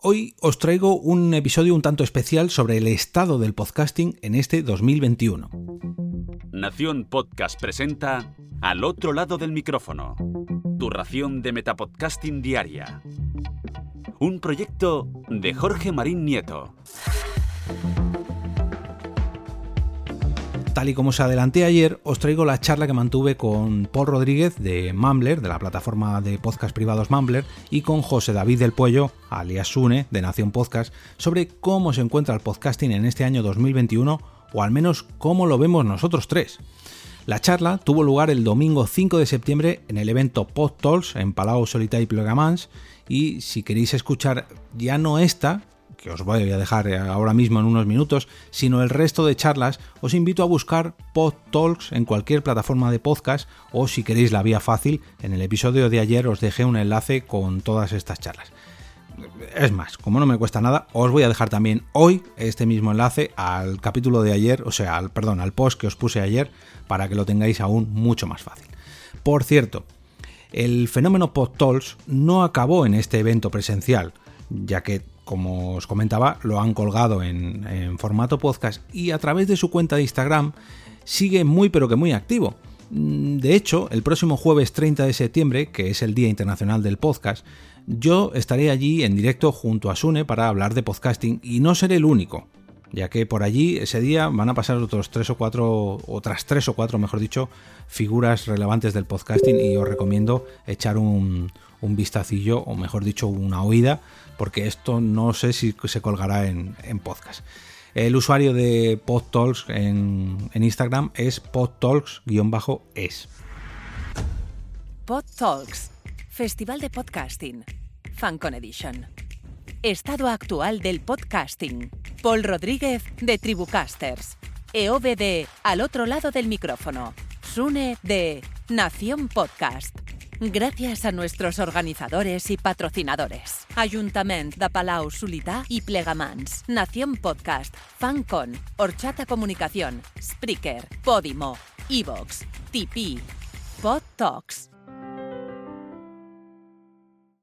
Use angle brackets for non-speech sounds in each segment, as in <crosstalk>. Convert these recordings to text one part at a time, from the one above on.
Hoy os traigo un episodio un tanto especial sobre el estado del podcasting en este 2021. Nación Podcast presenta Al otro lado del micrófono, tu ración de metapodcasting diaria. Un proyecto de Jorge Marín Nieto. Tal y como os adelanté ayer, os traigo la charla que mantuve con Paul Rodríguez de Mumbler, de la plataforma de podcast privados Mumbler, y con José David del Puello, alias Sune, de Nación Podcast, sobre cómo se encuentra el podcasting en este año 2021, o al menos cómo lo vemos nosotros tres. La charla tuvo lugar el domingo 5 de septiembre en el evento Pod Talks en Palau Solita y Plegamans, y si queréis escuchar ya no esta, que os voy a dejar eh, ahora mismo en unos minutos, sino el resto de charlas, os invito a buscar Pod Talks en cualquier plataforma de podcast o si queréis la vía fácil, en el episodio de ayer os dejé un enlace con todas estas charlas. Es más, como no me cuesta nada, os voy a dejar también hoy este mismo enlace al capítulo de ayer, o sea, al, perdón, al post que os puse ayer, para que lo tengáis aún mucho más fácil. Por cierto, el fenómeno Pod Talks no acabó en este evento presencial, ya que como os comentaba, lo han colgado en, formato podcast y a través de su cuenta de Instagram sigue muy pero que muy activo. Mm, de hecho, el próximo jueves 30 de septiembre, que es el Día Internacional del Podcast, yo estaré allí en directo junto a Sune para hablar de podcasting y no seré el único, ya que por allí ese día van a pasar otros tres o cuatro, otras tres o cuatro, mejor dicho, figuras relevantes del podcasting y os recomiendo echar un, un vistacillo, o mejor dicho, una oída, porque esto no sé si se colgará en, podcast. El usuario de PodTalks en, en Instagram es podtalks-es. PodTalks, Festival de Podcasting, FanCon Edition. Estado actual del podcasting. Paul Rodríguez de Tribucasters. EOB de Al otro lado del micrófono. Sune de Nación Podcast. Gracias a nuestros organizadores y patrocinadores. Ayuntament de Palau Solità y Plegamans, Nación Podcast, Fancon, Horchata Comunicación, Spreaker, Podimo, Evox, TP, Pod Talks.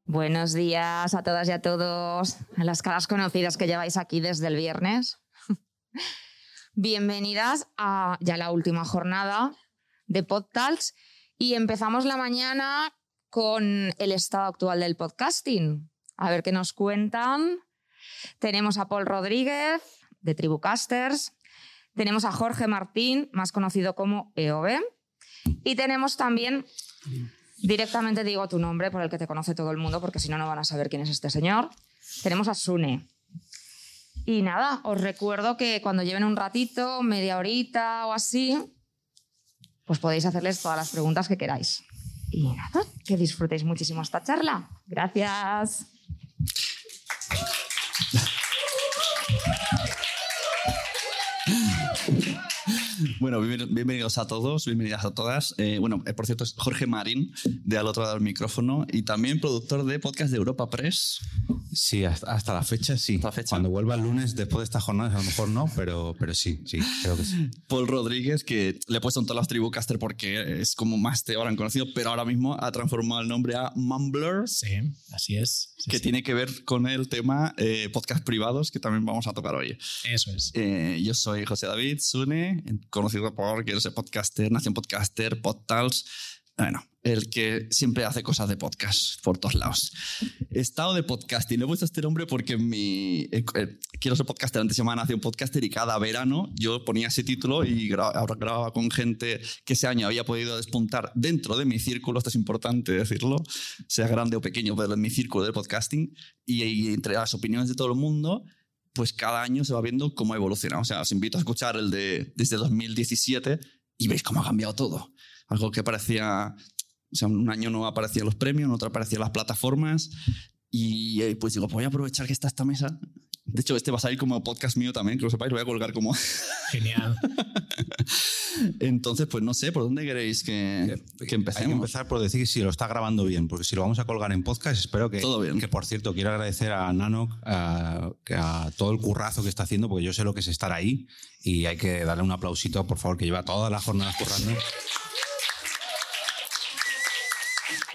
Buenos días a todas y a todos, a las caras conocidas que lleváis aquí desde el viernes. <laughs> Bienvenidas a ya la última jornada de PodTalks y empezamos la mañana con el estado actual del podcasting. A ver qué nos cuentan. Tenemos a Paul Rodríguez, de Tribucasters. Tenemos a Jorge Martín, más conocido como EOB. Y tenemos también, directamente digo tu nombre, por el que te conoce todo el mundo, porque si no, no van a saber quién es este señor. Tenemos a Sune. Y nada, os recuerdo que cuando lleven un ratito, media horita o así, pues podéis hacerles todas las preguntas que queráis. Y nada, que disfrutéis muchísimo esta charla. Gracias. <laughs> Bueno, bienvenidos a todos, bienvenidas a todas. Eh, bueno, eh, por cierto, es Jorge Marín, de al otro lado del micrófono, y también productor de podcast de Europa Press. Sí, hasta, la fecha sí. Cuando vuelva el lunes, después de esta jornada, a lo mejor no, pero, pero sí, sí, creo que sí. <laughs> Paul Rodríguez, que le he puesto en todas las tribucaster porque es como más te habrán conocido, pero ahora mismo ha transformado el nombre a Mumbler. Sí, así es. que tiene que ver con el tema eh, podcast privados que también vamos a tocar hoy. Eso es. Eh, yo soy José David Sune, conocido por Quiero ser podcaster, Nación Podcaster, PodTals bueno, el que siempre hace cosas de podcast por todos lados. Estado de podcasting. He puesto este nombre porque mi, eh, eh, quiero ser podcaster. Antes se llamaba Nación Podcaster y cada verano yo ponía ese título y ahora grababa con gente que ese año había podido despuntar dentro de mi círculo. Esto es importante decirlo, sea grande o pequeño, pero en mi círculo de podcasting. Y, entre las opiniones de todo el mundo, pues cada año se va viendo cómo evoluciona. O sea, os invito a escuchar el de desde 2017 y veis cómo ha cambiado todo algo que parecía, o sea, un año no aparecían los premios, en otro aparecían las plataformas. Y eh, pues digo, pues voy a aprovechar que está esta mesa. De hecho, este va a salir como podcast mío también, que lo sepáis, lo voy a colgar como... <laughs> Genial. Entonces, pues no sé, ¿por dónde queréis que, que empecemos? Hay que empezar por decir si lo está grabando bien, porque si lo vamos a colgar en podcast, espero que... Todo bien. Que, por cierto, quiero agradecer a Nano a, a todo el currazo que está haciendo, porque yo sé lo que es estar ahí y hay que darle un aplausito, por favor, que lleva todas las jornadas currando.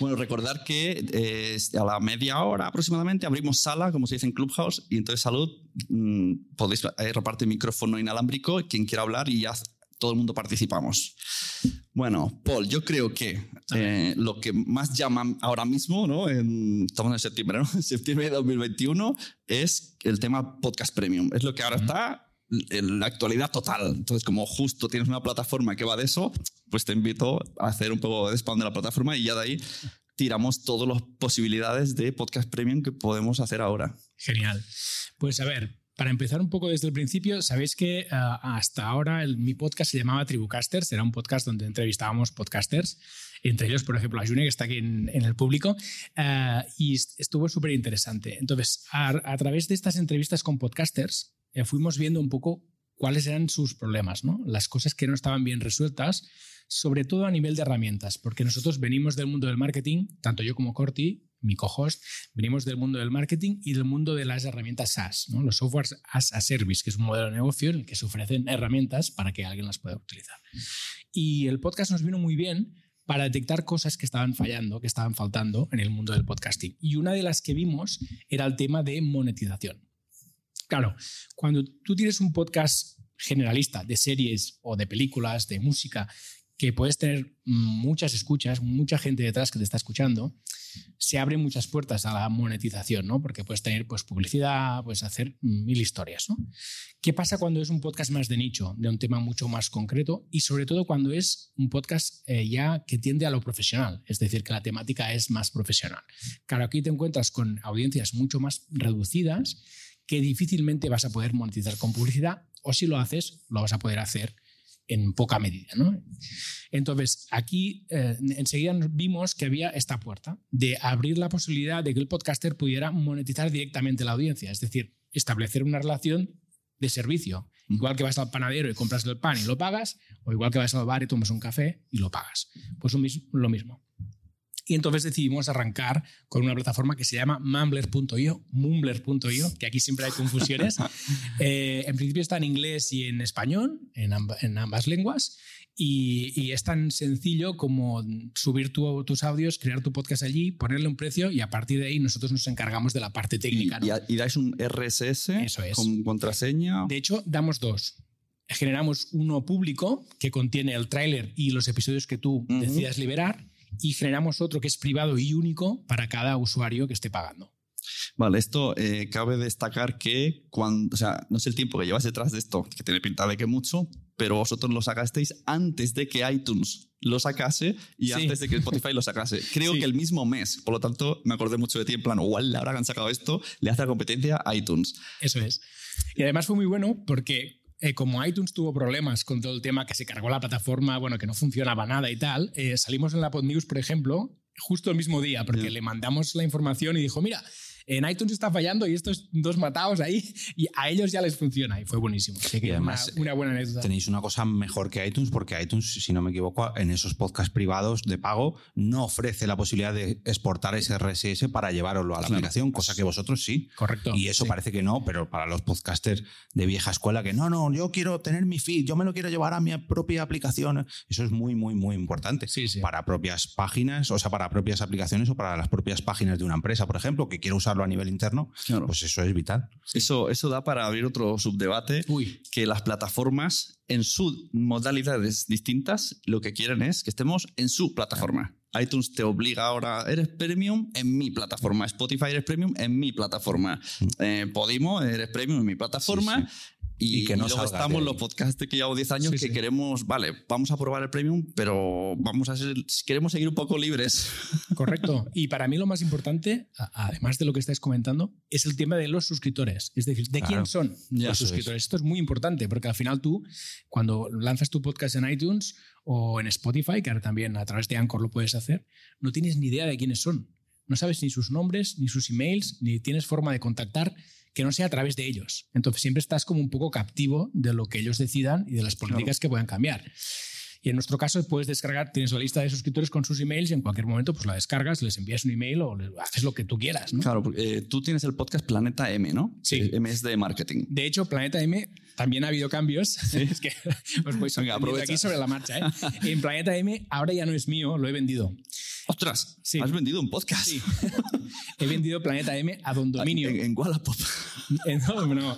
Bueno, recordar que eh, a la media hora aproximadamente abrimos sala, como se dice en Clubhouse, y entonces salud, mm, podéis eh, repartir micrófono inalámbrico, quien quiera hablar y ya todo el mundo participamos. Bueno, Paul, yo creo que eh, lo que más llama ahora mismo, ¿no? En- estamos en septiembre, ¿no? <laughs> En septiembre de 2021 es el tema podcast premium. Es lo que ahora está en la actualidad total. Entonces, como justo tienes una plataforma que va de eso, pues te invito a hacer un poco de spam de la plataforma y ya de ahí tiramos todas las posibilidades de podcast premium que podemos hacer ahora. Genial. Pues a ver, para empezar un poco desde el principio, sabéis que ah, hasta ahora el- mi podcast se llamaba Tribucasters, era un podcast donde entrevistábamos podcasters, entre ellos, por ejemplo, a June, que está aquí en, en el público, ah, y est- estuvo súper interesante. Entonces, a, a través de estas entrevistas con podcasters, eh, fuimos viendo un poco cuáles eran sus problemas, ¿no? las cosas que no estaban bien resueltas, sobre todo a nivel de herramientas, porque nosotros venimos del mundo del marketing, tanto yo como Corti, mi co-host, venimos del mundo del marketing y del mundo de las herramientas SaaS, ¿no? los softwares as a service, que es un modelo de negocio en el que se ofrecen herramientas para que alguien las pueda utilizar. Y el podcast nos vino muy bien para detectar cosas que estaban fallando, que estaban faltando en el mundo del podcasting. Y una de las que vimos era el tema de monetización. Claro, cuando tú tienes un podcast generalista de series o de películas, de música, que puedes tener muchas escuchas, mucha gente detrás que te está escuchando, se abren muchas puertas a la monetización, ¿no? Porque puedes tener pues, publicidad, puedes hacer mil historias, ¿no? ¿Qué pasa cuando es un podcast más de nicho, de un tema mucho más concreto y sobre todo cuando es un podcast eh, ya que tiende a lo profesional, es decir, que la temática es más profesional? Claro, aquí te encuentras con audiencias mucho más reducidas que difícilmente vas a poder monetizar con publicidad o si lo haces, lo vas a poder hacer en poca medida. ¿no? Entonces, aquí eh, enseguida vimos que había esta puerta de abrir la posibilidad de que el podcaster pudiera monetizar directamente la audiencia, es decir, establecer una relación de servicio. Igual que vas al panadero y compras el pan y lo pagas, o igual que vas al bar y tomas un café y lo pagas. Pues lo mismo. Y entonces decidimos arrancar con una plataforma que se llama mumbler.io, mumbler.io, que aquí siempre hay confusiones. <laughs> Eh, en principio está en inglés y en español, en, amb- en ambas lenguas, y, y es tan sencillo como subir tu- tus audios, crear tu podcast allí, ponerle un precio y a partir de ahí nosotros nos encargamos de la parte Y, técnica. ¿no? y- y dais un RSS Eso es. con contraseña. De hecho, damos dos. Generamos uno público que contiene el tráiler y los episodios que tú Ujú. decidas liberar y generamos otro que es privado y único para cada usuario que esté pagando. Vale, esto eh, cabe destacar que cuando, o sea, no sé el tiempo que llevas detrás de esto, que tiene pinta de que mucho, pero vosotros lo sacasteis antes de que iTunes lo sacase y Sí. antes de que Spotify lo sacase. <laughs> Creo Sí. que el mismo mes. Por lo tanto, me acordé mucho de ti en plan, igual ahora que han sacado esto, le hace la competencia a iTunes. Eso es. Y además fue muy bueno porque eh, como iTunes tuvo problemas con todo el tema que se cargó la plataforma, bueno, que no funcionaba nada y tal, eh, salimos en la Pod News, por ejemplo, justo el mismo día, porque le mandamos la información y dijo, mira, en iTunes está fallando y estos dos matados ahí, y a ellos ya les funciona. Y fue buenísimo. Así que Y además, una, una buena anécdota. Tenéis una cosa mejor que iTunes, porque iTunes, si no me equivoco, en esos podcasts privados de pago no ofrece la posibilidad de exportar ese RSS para llevarlo a la Claro. aplicación, cosa que vosotros sí. Correcto. Y eso Sí. parece que no, pero para los podcasters de vieja escuela que no, no, yo quiero tener mi feed, yo me lo quiero llevar a mi propia aplicación. Eso es muy, muy, muy importante. Sí, sí. Para propias páginas, o sea, para propias aplicaciones o para las propias páginas de una empresa, por ejemplo, que quiere usarlo a nivel interno, Claro. pues eso es vital. Eso, eso da para abrir otro subdebate. Uy, que las plataformas en sus modalidades distintas lo que quieren es que estemos en su plataforma. iTunes te obliga ahora, eres premium en mi plataforma. Spotify eres premium en mi plataforma. Eh, Podimo eres premium en mi plataforma. Mm. Sí, Y, Y que no y luego estamos los podcasts que llevo 10 años Sí, que sí. queremos, vale, vamos a probar el premium, pero vamos a ser, queremos seguir un poco libres. <laughs> correcto. Y para mí lo más importante, además de lo que estáis comentando, es el tema de los suscriptores. Es decir, ¿de Claro. quién son Ya, los es. suscriptores? Esto es muy importante porque al final tú, cuando lanzas tu podcast en iTunes o en Spotify, que ahora también a través de Anchor lo puedes hacer, no tienes ni idea de quiénes son. No sabes ni sus nombres, ni sus emails, ni tienes forma de contactar que no sea a través de ellos. Entonces siempre estás como un poco captivo de lo que ellos decidan y de las políticas que puedan cambiar. Y en nuestro caso puedes descargar, tienes la lista de suscriptores con sus emails y en cualquier momento pues la descargas, les envías un email o les- haces lo que tú quieras. ¿no? Claro, porque, eh, tú tienes el podcast Planeta M, ¿no? Sí. Eh, M es de marketing. De hecho, Planeta M también ha habido cambios. <laughs> es que os voy aquí sobre la marcha. ¿eh? En Planeta M ahora ya no es mío, lo he vendido. ¡Ostras! Sí. Has vendido un podcast. Sí. he vendido Planeta M a Don Dominio. En, en Wallapop. En, no, no.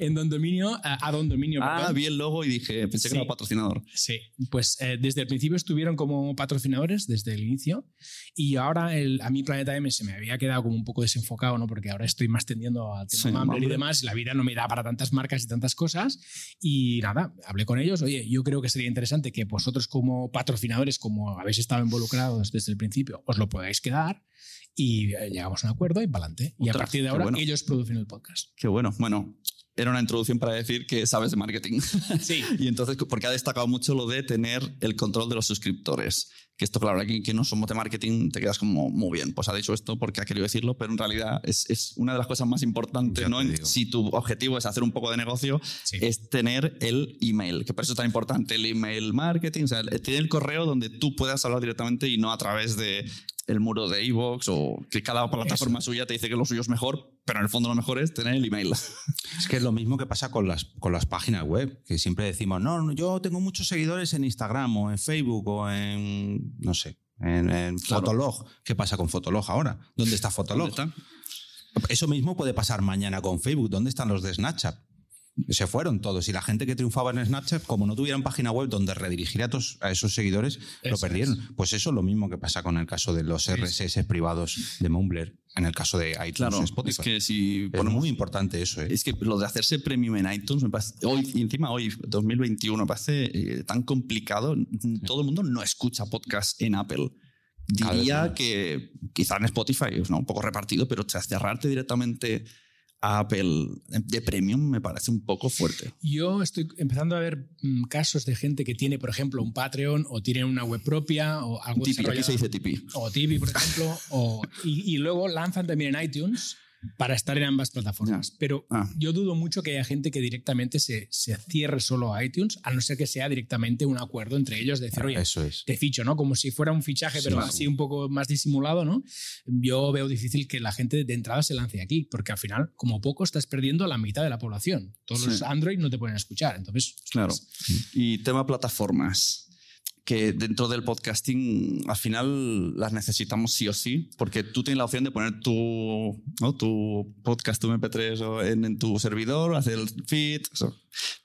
En Don Dominio, a, a Don Dominio. Ah, perdón. vi el logo y dije, pensé que Sí. era patrocinador. Sí, pues eh, desde el principio estuvieron como patrocinadores, desde el inicio, y ahora el, a mí Planeta M se me había quedado como un poco desenfocado, ¿no? porque ahora estoy más tendiendo al tema Sí, Mumbler y demás, y la vida no me da para tantas marcas y tantas cosas, y nada, hablé con ellos, oye, yo creo que sería interesante que vosotros como patrocinadores, como habéis estado involucrados desde el principio, os lo podáis quedar, y eh, llegamos a un acuerdo y para adelante. Y a partir de ahora bueno. ellos producen el podcast. Qué bueno. Bueno, era una introducción para decir que sabes de marketing. Sí. <laughs> y entonces, porque ha destacado mucho lo de tener el control de los suscriptores. Que esto, claro, aquí que no somos de marketing, te quedas como muy bien. Pues ha dicho esto porque ha querido decirlo, pero en realidad es, es una de las cosas más importantes, Ya ¿no? si tu objetivo es hacer un poco de negocio, Sí. es tener el email, que por eso es tan importante el email marketing, o sea, tener el correo donde tú puedas hablar directamente y no a través de el muro de iVoox o que cada plataforma suya te dice que lo suyo es mejor, pero en el fondo lo mejor es tener el email. <laughs> Es que es lo mismo que pasa con las, con las páginas web, que siempre decimos, no, yo tengo muchos seguidores en Instagram o en Facebook o en, no sé, en, en Claro. Fotolog. ¿Qué pasa con Fotolog ahora? ¿Dónde está Fotolog? ¿Dónde Eso mismo puede pasar mañana con Facebook. ¿Dónde están los de Snapchat? Se fueron todos. Y la gente que triunfaba en Snapchat, como no tuvieran página web donde redirigir a, tos- a esos seguidores, lo perdieron. Pues eso es lo mismo que pasa con el caso de los RSS privados de Mumbler, en el caso de iTunes Claro, Spotify. es que si Es ponemos muy importante eso. ¿eh? Es que lo de hacerse premium en iTunes me parece, hoy, y encima hoy, 2021, me parece eh, tan complicado. Todo el mundo no escucha podcast en Apple. Diría que quizá en Spotify es ¿no? un poco repartido, pero cerrarte directamente Apple de premium me parece un poco fuerte. Yo estoy empezando a ver mm, casos de gente que tiene, por ejemplo, un Patreon o tiene una web propia o algo Tipi, aquí se dice Tipi. o Tibi, por ejemplo, o, y, y luego lanzan también en iTunes para estar en ambas plataformas. Pero Ah. yo dudo mucho que haya gente que directamente se, se cierre solo a iTunes, a no ser que sea directamente un acuerdo entre ellos de decir, oye, Eso es. te ficho, ¿no? Como si fuera un fichaje, Sí, pero claro. así un poco más disimulado, ¿no? Yo veo difícil que la gente de entrada se lance aquí, porque al final, como poco, estás perdiendo la mitad de la población. Todos Sí. los Android no te pueden escuchar. Entonces, Claro. pues, Y tema plataformas. Que dentro del podcasting al final las necesitamos sí o sí, porque tú tienes la opción de poner tu, tu podcast, tu MP3 o en, en tu servidor, hacer el feed,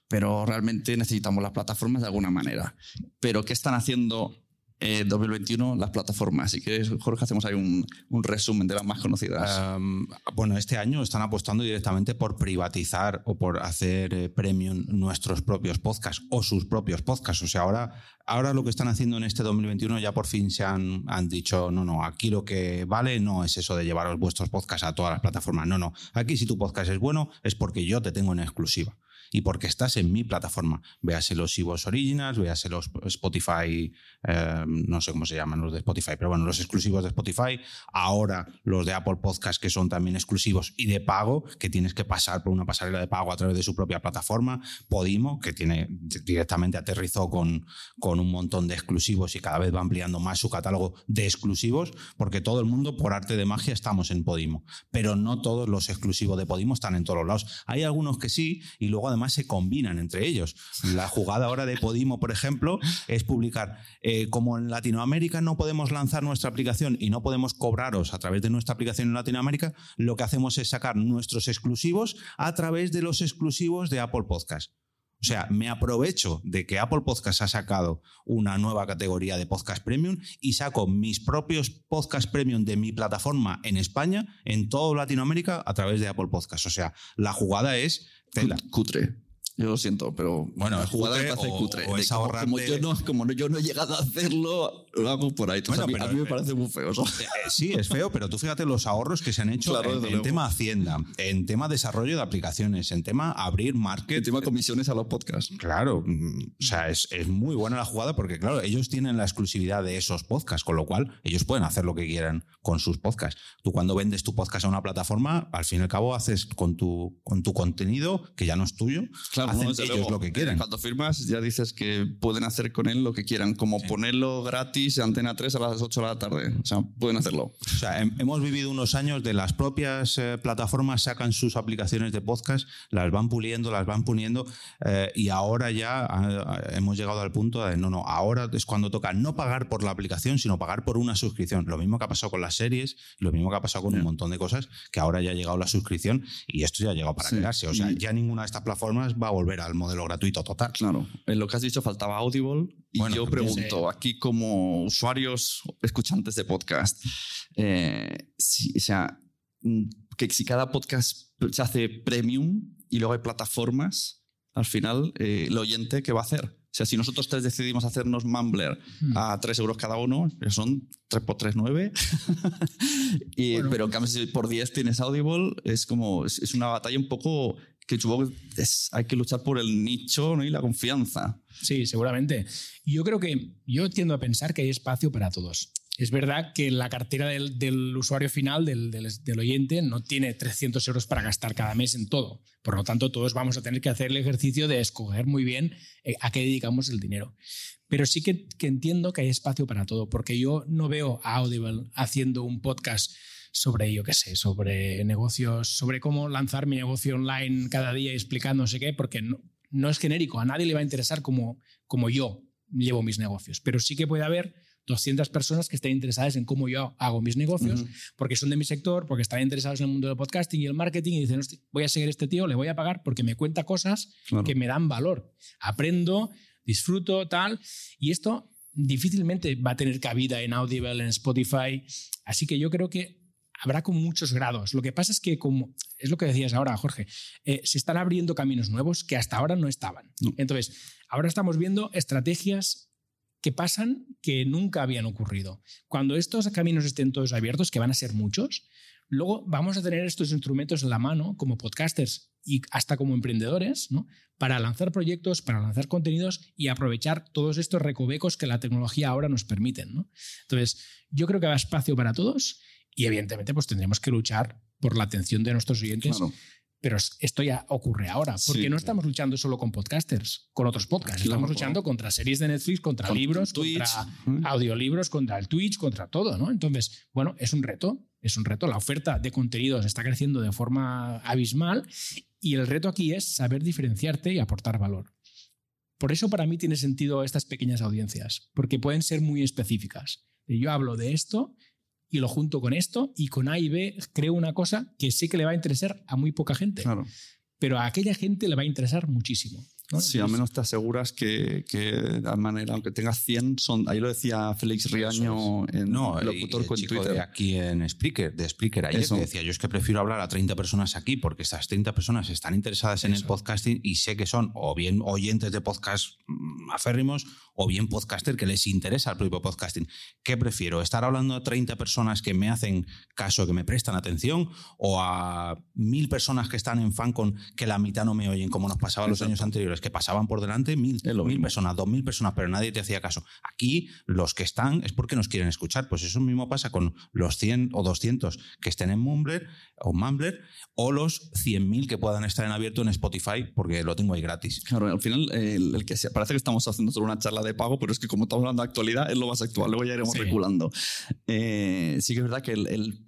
pero realmente necesitamos las plataformas de alguna manera. Pero ¿qué están haciendo en 2021 las plataformas? Si quieres, Jorge, hacemos ahí un, un resumen de las más conocidas. Um, bueno, este año están apostando directamente por privatizar o por hacer eh, premium nuestros propios podcasts o sus propios podcasts. O sea, ahora, ahora lo que están haciendo en este 2021 ya por fin se han, han dicho, no, no, aquí lo que vale no es eso de llevaros vuestros podcasts a todas las plataformas. No, no, aquí si tu podcast es bueno es porque yo te tengo en exclusiva. Y porque estás en mi plataforma. Véase los Ivos Originals, véase los Spotify, eh, no sé cómo se llaman los de Spotify, pero bueno, los exclusivos de Spotify. Ahora los de Apple Podcast, que son también exclusivos y de pago, que tienes que pasar por una pasarela de pago a través de su propia plataforma. Podimo, que tiene directamente aterrizó con, con un montón de exclusivos y cada vez va ampliando más su catálogo de exclusivos, porque todo el mundo, por arte de magia, estamos en Podimo. Pero no todos los exclusivos de Podimo están en todos los lados. Hay algunos que sí, y luego además se combinan entre ellos. La jugada ahora de Podimo, por ejemplo, es publicar, eh, como en Latinoamérica no podemos lanzar nuestra aplicación y no podemos cobraros a través de nuestra aplicación en Latinoamérica, lo que hacemos es sacar nuestros exclusivos a través de los exclusivos de Apple Podcast. O sea, me aprovecho de que Apple Podcast ha sacado una nueva categoría de podcast premium y saco mis propios podcast premium de mi plataforma en España, en toda Latinoamérica, a través de Apple Podcast. O sea, la jugada es tela. Cutre. Yo lo siento, pero Bueno, es jugada cutre me parece o- cutre. o De es como, ahorrarte- como yo no, como no- yo no he llegado a hacerlo, lo hago por ahí. Entonces, Bueno, a, mí, pero- a mí me parece muy feo. eso. Eh, sí, es feo, pero tú fíjate los ahorros que se han hecho Claro, en, en tema Hacienda, en tema desarrollo de aplicaciones, en tema abrir market. El tema comisiones a los podcasts. Claro, mm, o sea, es, es muy buena la jugada porque, claro, ellos tienen la exclusividad de esos podcasts, con lo cual ellos pueden hacer lo que quieran con sus podcasts. Tú cuando vendes tu podcast a una plataforma, al fin y al cabo haces con tu, con tu contenido, que ya no es tuyo, Claro, hacen ellos luego. lo que quieran. Cuando firmas ya dices que pueden hacer con él lo que quieran, como ponerlo gratis en Antena 3 a las 8 de la tarde. O sea, pueden hacerlo. O sea, hem- hemos vivido unos años de las propias eh, plataformas sacan sus aplicaciones de podcast, las van puliendo, las van poniendo eh, y ahora ya hemos llegado al punto de no, no, ahora es cuando toca no pagar por la aplicación, sino pagar por una suscripción. Lo mismo que ha pasado con las series, lo mismo que ha pasado con un montón de cosas, que ahora ya ha llegado la suscripción y esto ya ha llegado para Sí. quedarse. O sea, Y- ya ninguna de estas plataformas va a volver al modelo gratuito total. Claro, en lo que has dicho faltaba Audible y Bueno, yo pregunto aquí como usuarios escuchantes de podcast, eh, si, o sea, mm, que si cada podcast se hace premium y luego hay plataformas, al final eh, el oyente qué va a hacer. O sea, si nosotros tres decidimos hacernos Mumbler Hmm. a 3 euros cada uno, que son 3 por 3, 9. <laughs> y, Bueno. Pero en cambio, si por 10 tienes Audible, es como, es una batalla un poco que supongo que hay que luchar por el nicho ¿no? y la confianza. Sí, seguramente. Yo creo que yo tiendo a pensar que hay espacio para todos. Es verdad que la cartera del, usuario final, del, del- del oyente, no tiene 300 euros para gastar cada mes en todo. Por lo tanto, todos vamos a tener que hacer el ejercicio de escoger muy bien eh, a qué dedicamos el dinero. Pero sí que, que entiendo que hay espacio para todo, porque yo no veo a Audible haciendo un podcast sobre, yo qué sé, sobre negocios, sobre cómo lanzar mi negocio online cada día explicando no sé qué, porque no, no es genérico, a nadie le va a interesar como, como yo llevo mis negocios, pero sí que puede haber 200 personas que estén interesadas en cómo yo hago mis negocios, porque son de mi sector, porque están interesados en el mundo del podcasting y el marketing y dicen, "Hostia, voy a seguir a este tío, le voy a pagar porque me cuenta cosas Claro. que me dan valor. Aprendo, disfruto, tal. Y esto difícilmente va a tener cabida en Audible, en Spotify. Así que yo creo que habrá con muchos grados. Lo que pasa es que, como es lo que decías ahora, Jorge, eh, se están abriendo caminos nuevos que hasta ahora no estaban. No. Entonces, ahora estamos viendo estrategias que pasan que nunca habían ocurrido. Cuando estos caminos estén todos abiertos, que van a ser muchos, luego vamos a tener estos instrumentos en la mano como podcasters y hasta como emprendedores, ¿no? Para lanzar proyectos, para lanzar contenidos y aprovechar todos estos recovecos que la tecnología ahora nos permiten, ¿no? Entonces, yo creo que habrá espacio para todos y evidentemente pues tendremos que luchar por la atención de nuestros oyentes Claro. pero es- esto ya ocurre ahora, porque Sí. no estamos luchando solo con podcasters, con otros podcasts, Claro. estamos luchando contra series de Netflix, contra Con libros, Twitch. contra audiolibros, contra el Twitch, contra todo, ¿no? Entonces, bueno, es un reto, es un reto. La oferta de contenidos está creciendo de forma abismal y el reto aquí es saber diferenciarte y aportar valor. Por eso para mí tiene sentido estas pequeñas audiencias, porque pueden ser muy específicas. Yo hablo de esto y lo junto con esto y con A y B creo una cosa que sé que le va a interesar a muy poca gente, Claro. pero a aquella gente le va a interesar muchísimo. ¿No? Sí, al menos te aseguras que, que de alguna manera, aunque tengas 100, son. Ahí lo decía Félix Riaño en No, locutor con chico Twitter. de aquí en Spreaker, de Spreaker ayer, Eso. que decía, yo es que prefiero hablar a 30 personas aquí porque estas 30 personas están interesadas en el podcasting y sé que son o bien oyentes de podcast mm, aférrimos o bien podcaster que les interesa el propio podcasting. ¿Qué prefiero? ¿Estar hablando a 30 personas que me hacen caso, que me prestan atención o a mil personas que están en Fancon que la mitad no me oyen como nos pasaba los Exacto. años anteriores, que pasaban por delante mil, Es mil personas, dos mil personas, pero nadie te hacía caso. Aquí los que están es porque nos quieren escuchar. Pues eso mismo pasa con los 100 o 200 que estén en Mumbler o Mumbler o los 100.000 que puedan estar en abierto en Spotify porque lo tengo ahí gratis. Claro, al final el, el que sea, parece que estamos haciendo solo una charla de pago, pero es que como estamos hablando de actualidad, es lo más actual, luego ya iremos Sí. reculando. Eh, sí que es verdad que el, el-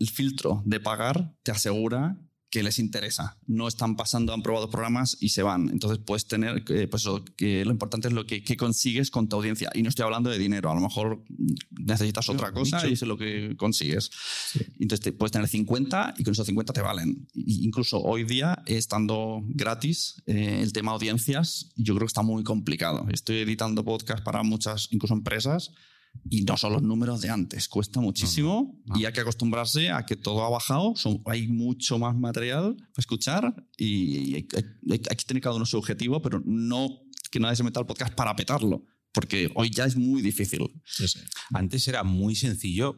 el filtro de pagar te asegura que les interesa. No están pasando, han probado programas y se van. Entonces puedes tener, eh, pues eso, que lo importante es lo que, que consigues con tu audiencia. Y no estoy hablando de dinero, a lo mejor necesitas otra cosa nicho. y eso es lo que consigues. Entonces te, puedes tener 50 y con esos 50 te valen. Y- incluso hoy día, estando gratis, eh, el tema audiencias, yo creo que está muy complicado. Estoy editando podcast para muchas, incluso empresas, y no son los números de antes. Cuesta muchísimo no. y hay que acostumbrarse a que todo ha bajado. Son, hay mucho más material para escuchar y hay, hay- hay que tener cada uno su objetivo, pero no que nadie se meta al podcast para petarlo. Porque hoy ya es muy difícil. Antes era muy sencillo,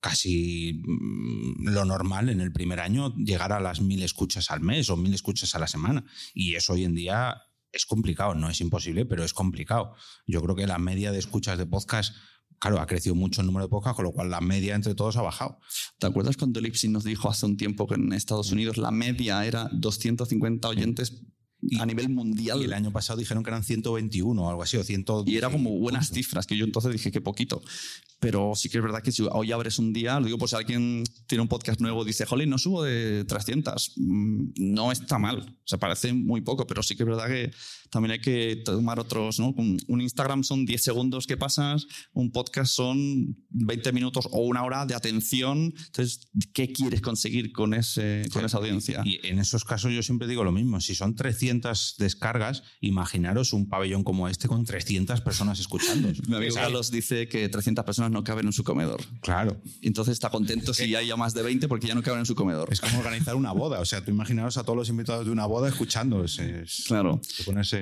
casi mm, lo normal en el primer año, llegar a las mil escuchas al mes o mil escuchas a la semana. Y eso hoy en día es complicado, no es imposible, pero es complicado. Yo creo que la media de escuchas de podcast, claro, ha crecido mucho el número de podcast, con lo cual la media entre todos ha bajado. ¿Te acuerdas cuando Lipsy nos dijo hace un tiempo que en Estados Unidos la media era 250 oyentes a nivel mundial. Y el año pasado dijeron que eran 121 o algo así, o 100. Y era como buenas cifras, que yo entonces dije que poquito. Pero sí que es verdad que si hoy abres un día, lo digo por si alguien tiene un podcast nuevo y dice, jolín, no subo de 300. Mm, no está mal, o sea, parece muy poco, pero sí que es verdad que también hay que tomar otros, ¿no? Un Instagram son 10 segundos que pasas, un podcast son 20 minutos o una hora de atención. Entonces, ¿qué quieres conseguir con, ese, con esa audiencia? Y en esos casos yo siempre digo lo mismo, si son 300 descargas, imaginaros un pabellón como este con 300 personas escuchando. <laughs> Mi amigo Carlos dice que 300 personas no caben en su comedor. Claro. Entonces está contento si hay ya más de 20 porque ya no caben en su comedor. Es como organizar una boda. O sea, tú imaginaros a todos los invitados de una boda escuchando. claro.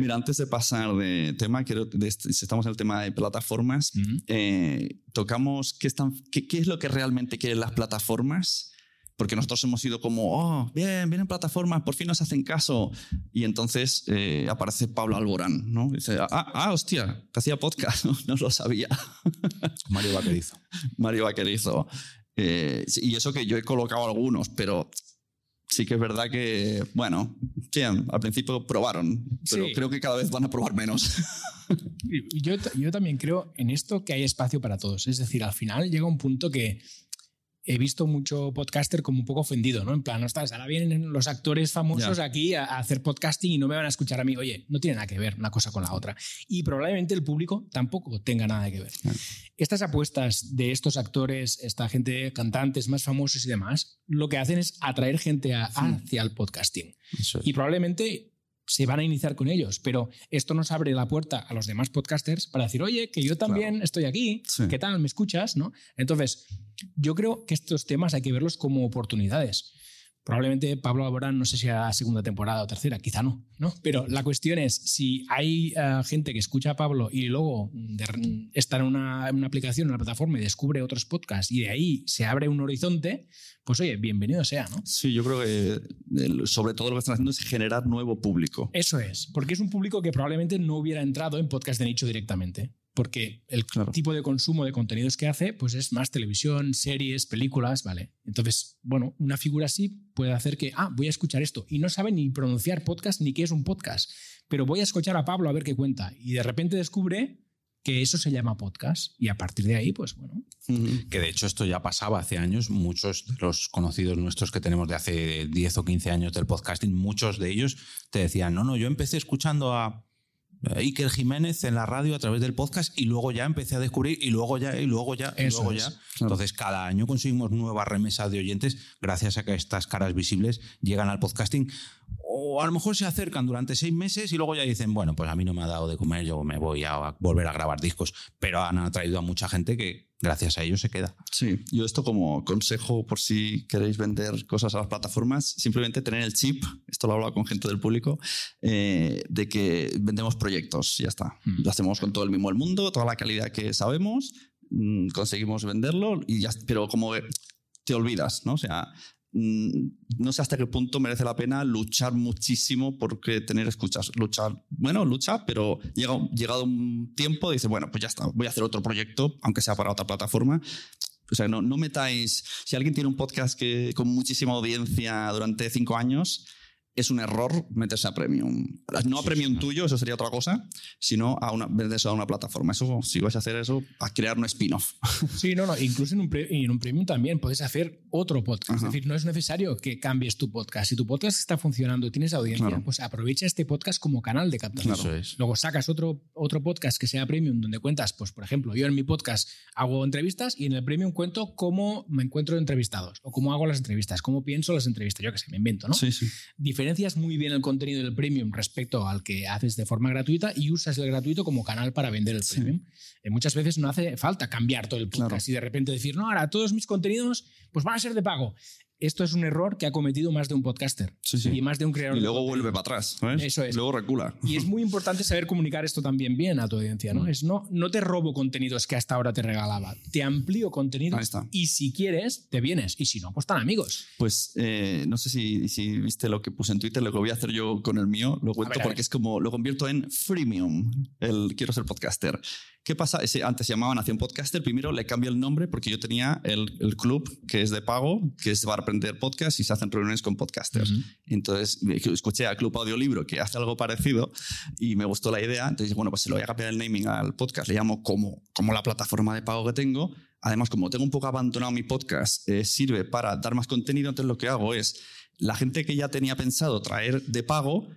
Mira, antes de pasar de tema, quiero, si estamos en el tema de plataformas, eh, tocamos qué, están, qué, qué es lo que realmente quieren las plataformas porque nosotros hemos ido como, oh, bien, vienen plataformas, por fin nos hacen caso. Y entonces eh, aparece Pablo Alborán, ¿no? dice, ah, ah, hostia, que hacía podcast, <laughs> no, lo sabía. <laughs> Mario Vaquerizo. Mario Vaquerizo. Eh, y eso que yo he colocado algunos, pero sí que es verdad que, bueno, al principio probaron, pero creo que cada vez van a probar menos. <laughs> yo, yo también creo en esto que hay espacio para todos. Es decir, al final llega un punto que he visto mucho podcaster como un poco ofendido, ¿no? En plan, ostras, ahora vienen los actores famosos aquí a, hacer podcasting y no me van a escuchar a mí. Oye, no tiene nada que ver una cosa con la otra. Y probablemente el público tampoco tenga nada que ver. Estas apuestas de estos actores, esta gente, cantantes más famosos y demás, lo que hacen es atraer gente hacia el podcasting. Y probablemente se van a iniciar con ellos, pero esto nos abre la puerta a los demás podcasters para decir, oye, que yo también estoy aquí, ¿qué tal? ¿Me escuchas? ¿no? Entonces, yo creo que estos temas hay que verlos como oportunidades. Probablemente Pablo Alborán, no sé si era segunda temporada o tercera, quizá no, ¿no? Pero la cuestión es, si hay eh, gente que escucha a Pablo y luego está en una, en una, aplicación, en una plataforma y descubre otros podcasts y de ahí se abre un horizonte, pues oye, bienvenido sea, ¿no? Sí, yo creo que sobre todo lo que están haciendo es generar nuevo público. Eso es, porque es un público que probablemente no hubiera entrado en podcast de nicho directamente porque el tipo de consumo de contenidos que hace pues es más televisión, series, películas, ¿vale? Entonces, bueno, una figura así puede hacer que, ah, voy a escuchar esto y no sabe ni pronunciar podcast ni qué es un podcast, pero voy a escuchar a Pablo a ver qué cuenta y de repente descubre que eso se llama podcast y a partir de ahí, pues bueno. Que de hecho esto ya pasaba hace años, muchos de los conocidos nuestros que tenemos de hace 10 o 15 años del podcasting, muchos de ellos te decían, no, no, yo empecé escuchando a Iker Jiménez en la radio a través del podcast y luego ya empecé a descubrir y luego ya y luego ya y luego ya. Entonces cada año conseguimos nuevas remesas de oyentes gracias a que estas caras visibles llegan al podcasting o a lo mejor se acercan durante seis meses y luego ya dicen, bueno, pues a mí no me ha dado de comer, yo me voy a volver a grabar discos, pero han atraído a mucha gente que gracias a ellos se queda. Sí, yo esto como consejo por si queréis vender cosas a las plataformas, simplemente tener el chip, esto lo he hablado con gente del público, eh, de que vendemos proyectos, ya está. Hmm. Lo hacemos con todo el mismo el mundo, toda la calidad que sabemos, mm, conseguimos venderlo, y ya, pero como te olvidas, ¿no? O sea, Mm, no sé hasta qué punto merece la pena luchar muchísimo porque tener escuchas. Luchar, bueno, lucha, pero llega, llegado un tiempo dice, bueno, pues ya está, voy a hacer otro proyecto, aunque sea para otra plataforma. O sea, no, no metáis, si alguien tiene un podcast que, con muchísima audiencia durante cinco años, es un error meterse a Premium. No a Premium tuyo, eso sería otra cosa, sino a una, eso a una plataforma. Eso, si vas a hacer eso, a crear un spin-off. <laughs> Sí, no, no. Incluso en un, en un Premium también puedes hacer otro podcast. Es decir, no es necesario que cambies tu podcast. Si tu podcast está funcionando y tienes audiencia, pues aprovecha este podcast como canal de captación. Luego sacas otro, otro podcast que sea Premium donde cuentas, pues por ejemplo, yo en mi podcast hago entrevistas y en el Premium cuento cómo me encuentro entrevistados o cómo hago las entrevistas, cómo pienso las entrevistas. Yo que sé, me invento, ¿no? Sí, sí diferencias muy bien el contenido del premium respecto al que haces de forma gratuita y usas el gratuito como canal para vender el premium. Eh, muchas veces no hace falta cambiar todo el podcast y de repente decir, no, ahora todos mis contenidos pues van a ser de pago esto es un error que ha cometido más de un podcaster y más de un creador. Y luego vuelve para atrás. Eso es. Luego recula. Y es muy importante saber comunicar esto también bien a tu audiencia. ¿no? Mm. Es no, no te robo contenidos que hasta ahora te regalaba. Te amplío contenido y si quieres, te vienes. Y si no, pues están amigos. Pues eh, no sé si, si, viste lo que puse en Twitter, lo que voy a hacer yo con el mío. Lo cuento porque es como lo convierto en freemium. El quiero ser podcaster. ¿Qué pasa? Antes se llamaba Nación Podcaster. Primero le cambio el nombre porque yo tenía el, el club que es de pago, que es para aprender podcast y se hacen reuniones con podcasters. Entonces, escuché a Club Audiolibro que hace algo parecido y me gustó la idea. Entonces, bueno, pues se lo voy a cambiar el naming al podcast. Le llamo como, como la plataforma de pago que tengo. Además, como tengo un poco abandonado mi podcast, eh, sirve para dar más contenido. Entonces, lo que hago es la gente que ya tenía pensado traer de pago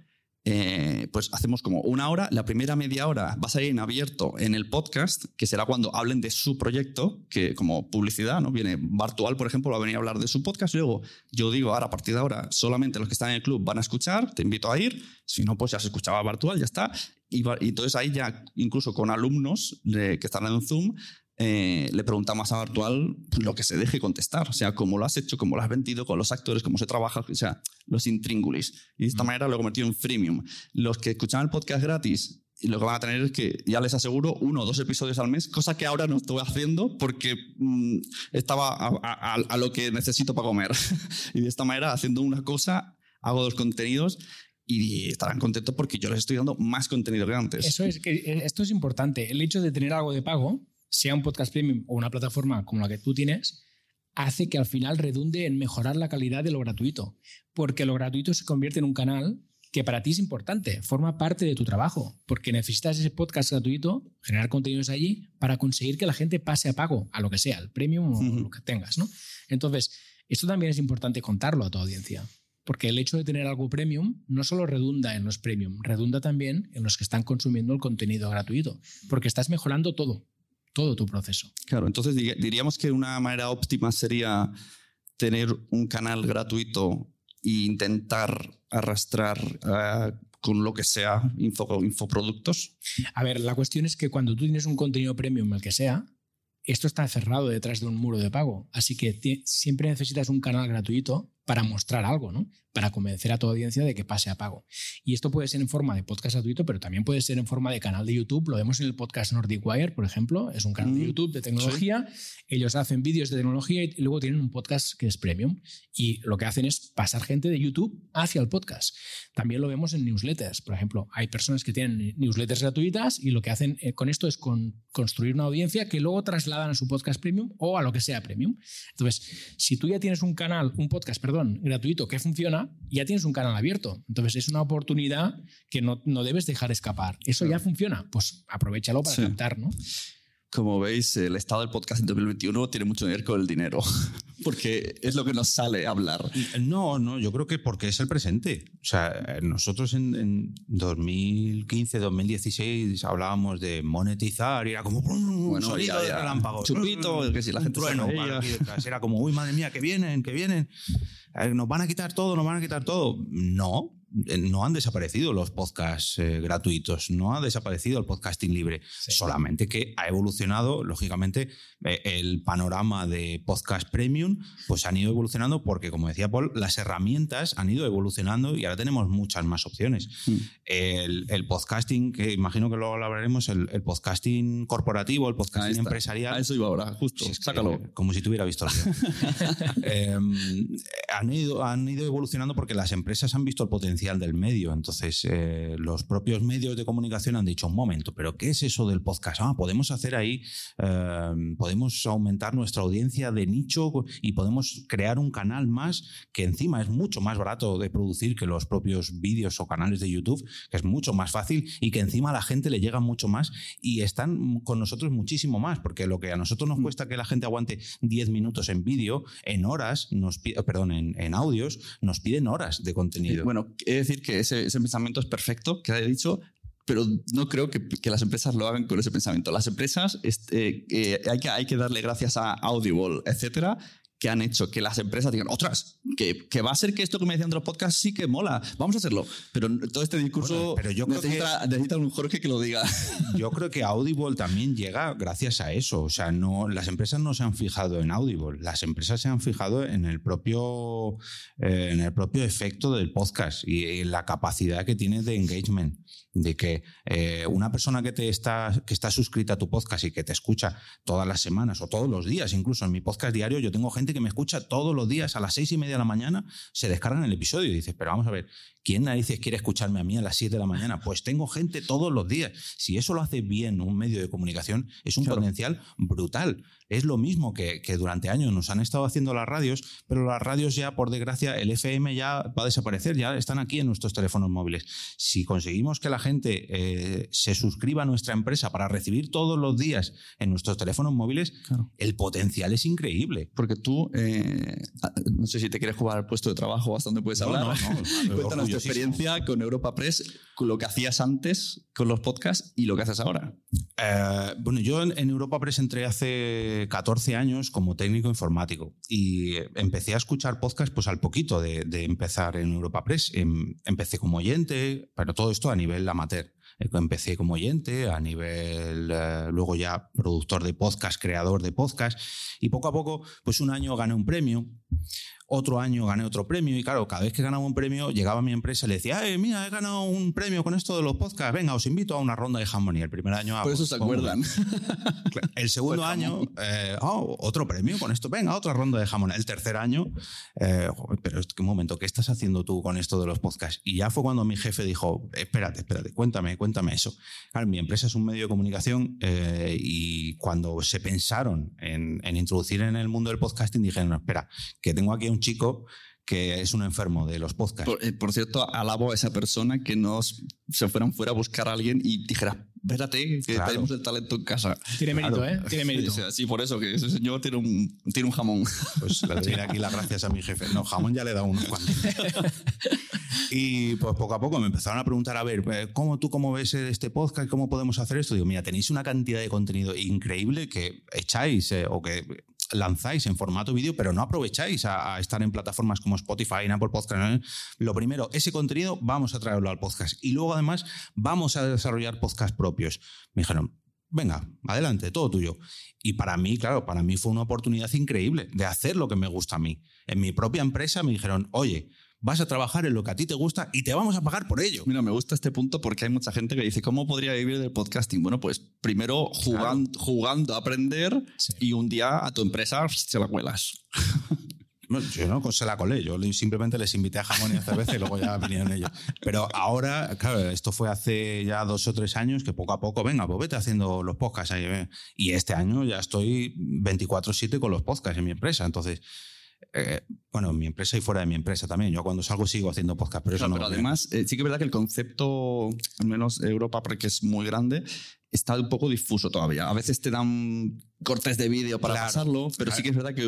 eh, pues hacemos como una hora, la primera media hora va a salir en abierto en el podcast, que será cuando hablen de su proyecto, que como publicidad, ¿no? Viene Bartual, por ejemplo, va a venir a hablar de su podcast, luego yo digo, ahora a partir de ahora, solamente los que están en el club van a escuchar, te invito a ir, si no, pues ya se escuchaba Bartual, ya está, y, entonces ahí ya, incluso con alumnos que están en Zoom, eh, le preguntamos a Virtual lo que se deje contestar, o sea, cómo lo has hecho, cómo lo has vendido con los actores, cómo se trabaja, o sea, los intríngulis. Y de esta manera lo he convertido en freemium. Los que escuchan el podcast gratis, y lo que van a tener es que ya les aseguro uno o dos episodios al mes, cosa que ahora no estoy haciendo porque mm, estaba a, lo que necesito para comer. <laughs> y de esta manera, haciendo una cosa, hago dos contenidos y estarán contentos porque yo les estoy dando más contenido que antes. Eso es, que eh, esto es importante. El hecho de tener algo de pago sea un podcast premium o una plataforma como la que tú tienes, hace que al final redunde en mejorar la calidad de lo gratuito, porque lo gratuito se convierte en un canal que para ti es importante, forma parte de tu trabajo, porque necesitas ese podcast gratuito, generar contenidos allí para conseguir que la gente pase a pago, a lo que sea, el premium o lo que tengas, ¿no? Entonces, esto también es importante contarlo a tu audiencia, porque el hecho de tener algo premium no solo redunda en los premium, redunda también en los que están consumiendo el contenido gratuito, porque estás mejorando todo todo tu proceso. Claro, entonces diríamos que una manera óptima sería tener un canal gratuito e intentar arrastrar eh, con lo que sea info, infoproductos. A ver, la cuestión es que cuando tú tienes un contenido premium, el que sea, esto está cerrado detrás de un muro de pago. Así que siempre necesitas un canal gratuito para mostrar algo, ¿no? Para convencer a tu audiencia de que pase a pago. Y esto puede ser en forma de podcast gratuito, pero también puede ser en forma de canal de YouTube. Lo vemos en el podcast Nordic Wire, por ejemplo. Es un canal de mm, YouTube de tecnología. Ellos hacen vídeos de tecnología y luego tienen un podcast que es premium. Y lo que hacen es pasar gente de YouTube hacia el podcast. También lo vemos en newsletters. Por ejemplo, hay personas que tienen newsletters gratuitas y lo que hacen eh, con esto es construir una audiencia que luego trasladan a su podcast premium o a lo que sea premium. Entonces, si tú ya tienes un canal, un podcast, perdón, gratuito que funciona, ya tienes un canal abierto. Entonces es una oportunidad que no, debes dejar escapar. Eso ya funciona, pues aprovechalo para sí. ¿no? Como veis, el estado del podcast en 2021 tiene mucho que ver con el dinero, <laughs> porque es lo que nos sale a hablar. No, no, yo creo que porque es el presente. O sea, nosotros en, 2015, 2016 hablábamos de monetizar y era como un sonido de relámpago. Chupito, que si la gente trueno, Era como, uy, madre mía, que vienen, que vienen. ¿Nos van a quitar todo? ¿Nos van a quitar todo? No, no han desaparecido los podcasts eh, gratuitos, no ha desaparecido el podcasting libre, solamente que ha evolucionado, lógicamente, eh, el panorama de podcast premium, pues han ido evolucionando porque, como decía Paul, las herramientas han ido evolucionando y ahora tenemos muchas más opciones. Mm. El, podcasting, que imagino que luego hablaremos, el, podcasting corporativo, el podcasting empresarial. A eso iba ahora, justo, sácalo. como si tuviera visto <laughs> em, han, ido, han ido evolucionando porque las empresas han visto el potencial del medio. Entonces, eh, los propios medios de comunicación han dicho, un momento, pero ¿qué es eso del podcast? Ah, podemos hacer ahí, eh, podemos aumentar nuestra audiencia de nicho y podemos crear un canal más que encima es mucho más barato de producir que los propios vídeos o canales de YouTube, que es mucho más fácil y que encima a la gente le llega mucho más y están con nosotros muchísimo más, porque lo que a nosotros nos mm. cuesta que la gente aguante 10 minutos en vídeo, en horas, nos perdón, en, en audios, nos piden horas de contenido. Bueno, es decir que ese, pensamiento es perfecto, que ha dicho, pero no creo que, las empresas lo hagan con ese pensamiento. Las empresas este, eh, hay, que, hay que darle gracias a Audible, etcétera, que han hecho que las empresas digan, otras, que, que va a ser que esto que me decían de los podcasts sí que mola, vamos a hacerlo. Pero todo este discurso pero yo necesita, creo que, necesita, un Jorge que lo diga. <laughs> Yo creo que Audible también llega gracias a eso. O sea, no, las empresas no se han fijado en Audible, las empresas se han fijado en el propio, eh, en el propio efecto del podcast y en la capacidad que tiene de engagement de que eh, una persona que, te está, que está suscrita a tu podcast y que te escucha todas las semanas o todos los días, incluso en mi podcast diario, yo tengo gente que me escucha todos los días a las seis y media de la mañana, se descargan el episodio y dices, pero vamos a ver, ¿quién narices quiere escucharme a mí a las siete de la mañana? <laughs> Pues tengo gente todos los días. Si eso lo hace bien un medio de comunicación, es un potencial brutal. Es lo mismo que, que durante años nos han estado haciendo las radios, pero las radios ya, por desgracia, el FM ya va a desaparecer, ya están aquí en nuestros teléfonos móviles. Si conseguimos que la gente eh, se suscriba a nuestra empresa para recibir todos los días en nuestros teléfonos móviles, el potencial es increíble. Porque tú, eh, no sé si te quieres jugar al puesto de trabajo, hasta dónde puedes hablar. <laughs> Cuéntanos tu experiencia con Europa Press, con lo que hacías antes con los podcasts y lo que haces ahora. Eh, bueno, yo en Europa Press entré hace 14 años como técnico informático y empecé a escuchar podcasts pues al poquito de, empezar en Europa Press. Em, empecé como oyente, pero todo esto a nivel amateur. Eh, empecé como oyente, a nivel, eh, luego ya productor de podcast, creador de podcast, y poco a poco, pues un año gané un premio, otro año gané otro premio y claro, cada vez que ganaba un premio llegaba a mi empresa y le decía, Ay, mira, he ganado un premio con esto de los podcasts, venga, os invito a una ronda de jamón. Y el primer año... Ah, Por eso pues, se acuerdan. <laughs> El segundo año, eh, oh, otro premio con esto, venga, otra ronda de jamón. El tercer año, eh, pero es que un momento, ¿qué estás haciendo tú con esto de los podcasts? Y ya fue cuando mi jefe dijo, espérate, espérate, cuéntame, cuéntame eso. Claro, mi empresa es un medio de comunicación eh, y cuando se pensaron en, en introducir en el mundo del podcasting dijeron, no, espera, que tengo aquí un chico que es un enfermo de los podcasts. Por, eh, cierto, alabo a esa persona que nos se fueran fuera a buscar a alguien y dijera, espérate, que tenemos el talento en casa. Tiene mérito, ¿eh? Tiene mérito. Sí, por eso, que ese señor tiene un, tiene un jamón. Pues le doy aquí las gracias a mi jefe. No, jamón ya le he dado unos cuantos. <laughs> y pues poco a poco me empezaron a preguntar, a ver, eh, ¿cómo tú cómo ves este podcast? ¿Cómo podemos hacer esto? Digo, mira, tenéis una cantidad de contenido increíble que echáis eh, o que lanzáis en formato vídeo, pero no aprovecháis a, estar en plataformas como Spotify, en Apple Podcast. Lo primero, ese contenido vamos a traerlo al podcast. Y luego, además, vamos a desarrollar podcasts propios. Me dijeron, venga, adelante, todo tuyo. Y para mí, claro, para mí fue una oportunidad increíble de hacer lo que me gusta a mí. En mi propia empresa me dijeron, oye, vas a trabajar en lo que a ti te gusta y te vamos a pagar por ello. Mira, me gusta este punto porque hay mucha gente que dice, ¿cómo podría vivir del podcasting? Bueno, pues primero jugando, jugando a aprender y un día a tu empresa se la cuelas. <laughs> yo no se la colé, yo simplemente les invité a jamón y cerveza y luego ya <laughs> vinieron ellos. Pero ahora, claro, esto fue hace ya dos o tres años que poco a poco, venga, pues vete haciendo los podcasts ahí. Y este año ya estoy 24-7 con los podcasts en mi empresa. Entonces, eh, bueno, en mi empresa y fuera de mi empresa también. Yo cuando salgo sigo haciendo podcast, pero eso no. Pero además, eh, sí que es verdad que el concepto, al menos Europa, porque es muy grande, está un poco difuso todavía. A veces te dan cortes de vídeo para pasarlo, pero sí que es verdad que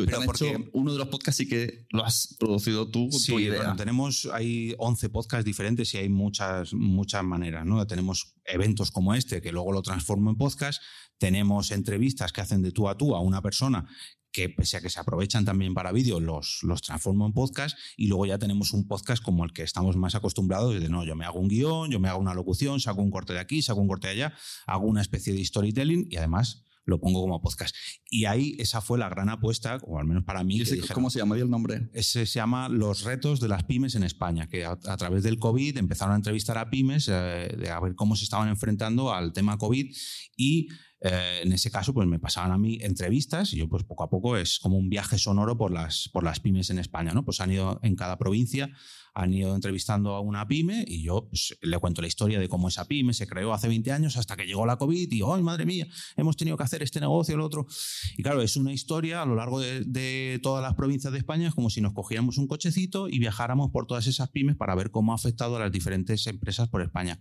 uno de los podcasts sí que lo has producido tú sí, tu idea. tenemos, hay 11 podcasts diferentes y hay muchas, muchas maneras. ¿no? Tenemos eventos como este que luego lo transformo en podcast, tenemos entrevistas que hacen de tú a tú a una persona que pese a que se aprovechan también para vídeo, los, los transformo en podcast y luego ya tenemos un podcast como el que estamos más acostumbrados de no, yo me hago un guion, yo me hago una locución, saco un corte de aquí, saco un corte de allá, hago una especie de storytelling y además lo pongo como podcast. Y ahí esa fue la gran apuesta, o al menos para mí. ¿Cómo se llama el nombre? Ese se llama Los retos de las pymes en España, que a, través del COVID empezaron a entrevistar a pymes, eh, de a ver cómo se estaban enfrentando al tema COVID y eh, en ese caso, pues me pasaban a mí entrevistas y yo, pues poco a poco es como un viaje sonoro por las, por las pymes en España, ¿no? Pues han ido en cada provincia, han ido entrevistando a una pyme y yo pues, le cuento la historia de cómo esa pyme se creó hace 20 años hasta que llegó la COVID y, ¡ay, madre mía! Hemos tenido que hacer este negocio, el otro. Y claro, es una historia a lo largo de, de todas las provincias de España, es como si nos cogiéramos un cochecito y viajáramos por todas esas pymes para ver cómo ha afectado a las diferentes empresas por España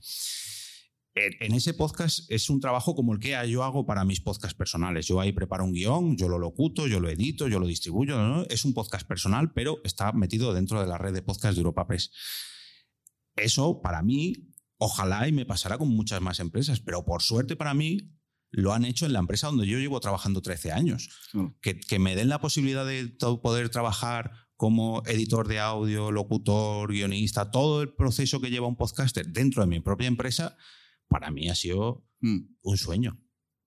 en ese podcast es un trabajo como el que yo hago para mis podcasts personales. Yo ahí preparo un guion, yo lo locuto, yo lo edito, yo lo distribuyo. Es un podcast personal, pero está metido dentro de la red de podcasts de Europa Press. Eso, para mí, ojalá y me pasará con muchas más empresas, pero por suerte para mí, lo han hecho en la empresa donde yo llevo trabajando 13 años. Que, que me den la posibilidad de poder trabajar como editor de audio, locutor, guionista, todo el proceso que lleva un podcaster dentro de mi propia empresa, para mí ha sido mm. un sueño.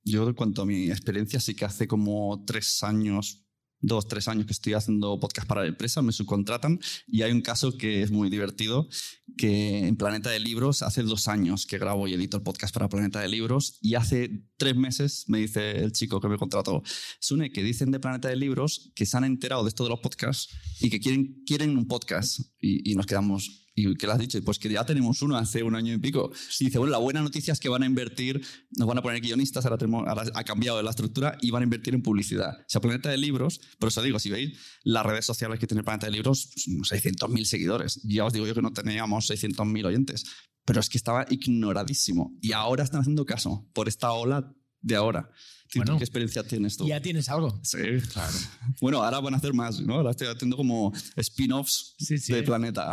Yo, en cuanto a mi experiencia, sí que hace como tres años, dos, tres años que estoy haciendo podcast para la empresa, me subcontratan y hay un caso que es muy divertido, que en Planeta de Libros hace dos años que grabo y edito el podcast para Planeta de Libros y hace tres meses me dice el chico que me contrató, Sune, que dicen de Planeta de Libros que se han enterado de esto de los podcasts y que quieren, quieren un podcast. Y, y nos quedamos, ¿Y qué le has dicho? Pues que ya tenemos uno hace un año y pico. Y dice, bueno, la buena noticia es que van a invertir, nos van a poner guionistas, ahora, tenemos, ahora ha cambiado la estructura y van a invertir en publicidad. O sea, Planeta de Libros, por eso digo, si veis las redes sociales que tiene Planeta de Libros, 600.000 pues, seguidores. Ya os digo yo que no teníamos 600.000 oyentes, pero es que estaba ignoradísimo. Y ahora están haciendo caso por esta ola de ahora. Bueno, ¿Qué experiencia tienes tú? Ya tienes algo. Sí, claro. <laughs> Bueno, ahora van a hacer más, ¿no? Ahora estoy haciendo como spin-offs Sí, sí. de Planeta.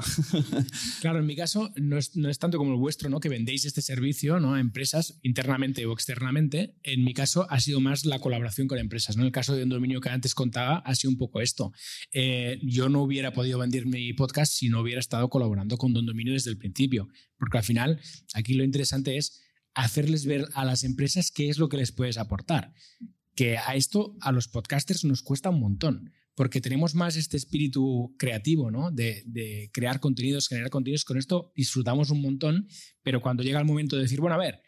<laughs> Claro, en mi caso no es, no es tanto como el vuestro, ¿no? Que vendéis este servicio ¿no? a empresas internamente o externamente. En mi caso ha sido más la colaboración con empresas, ¿no? En el caso de un dominio que antes contaba ha sido un poco esto. Eh, yo no hubiera podido vender mi podcast si no hubiera estado colaborando con Don Dominio desde el principio, porque al final aquí lo interesante es hacerles ver a las empresas qué es lo que les puedes aportar. Que a esto, a los podcasters nos cuesta un montón, porque tenemos más este espíritu creativo, ¿no? De, de crear contenidos, generar contenidos. Con esto disfrutamos un montón, pero cuando llega el momento de decir, bueno, a ver,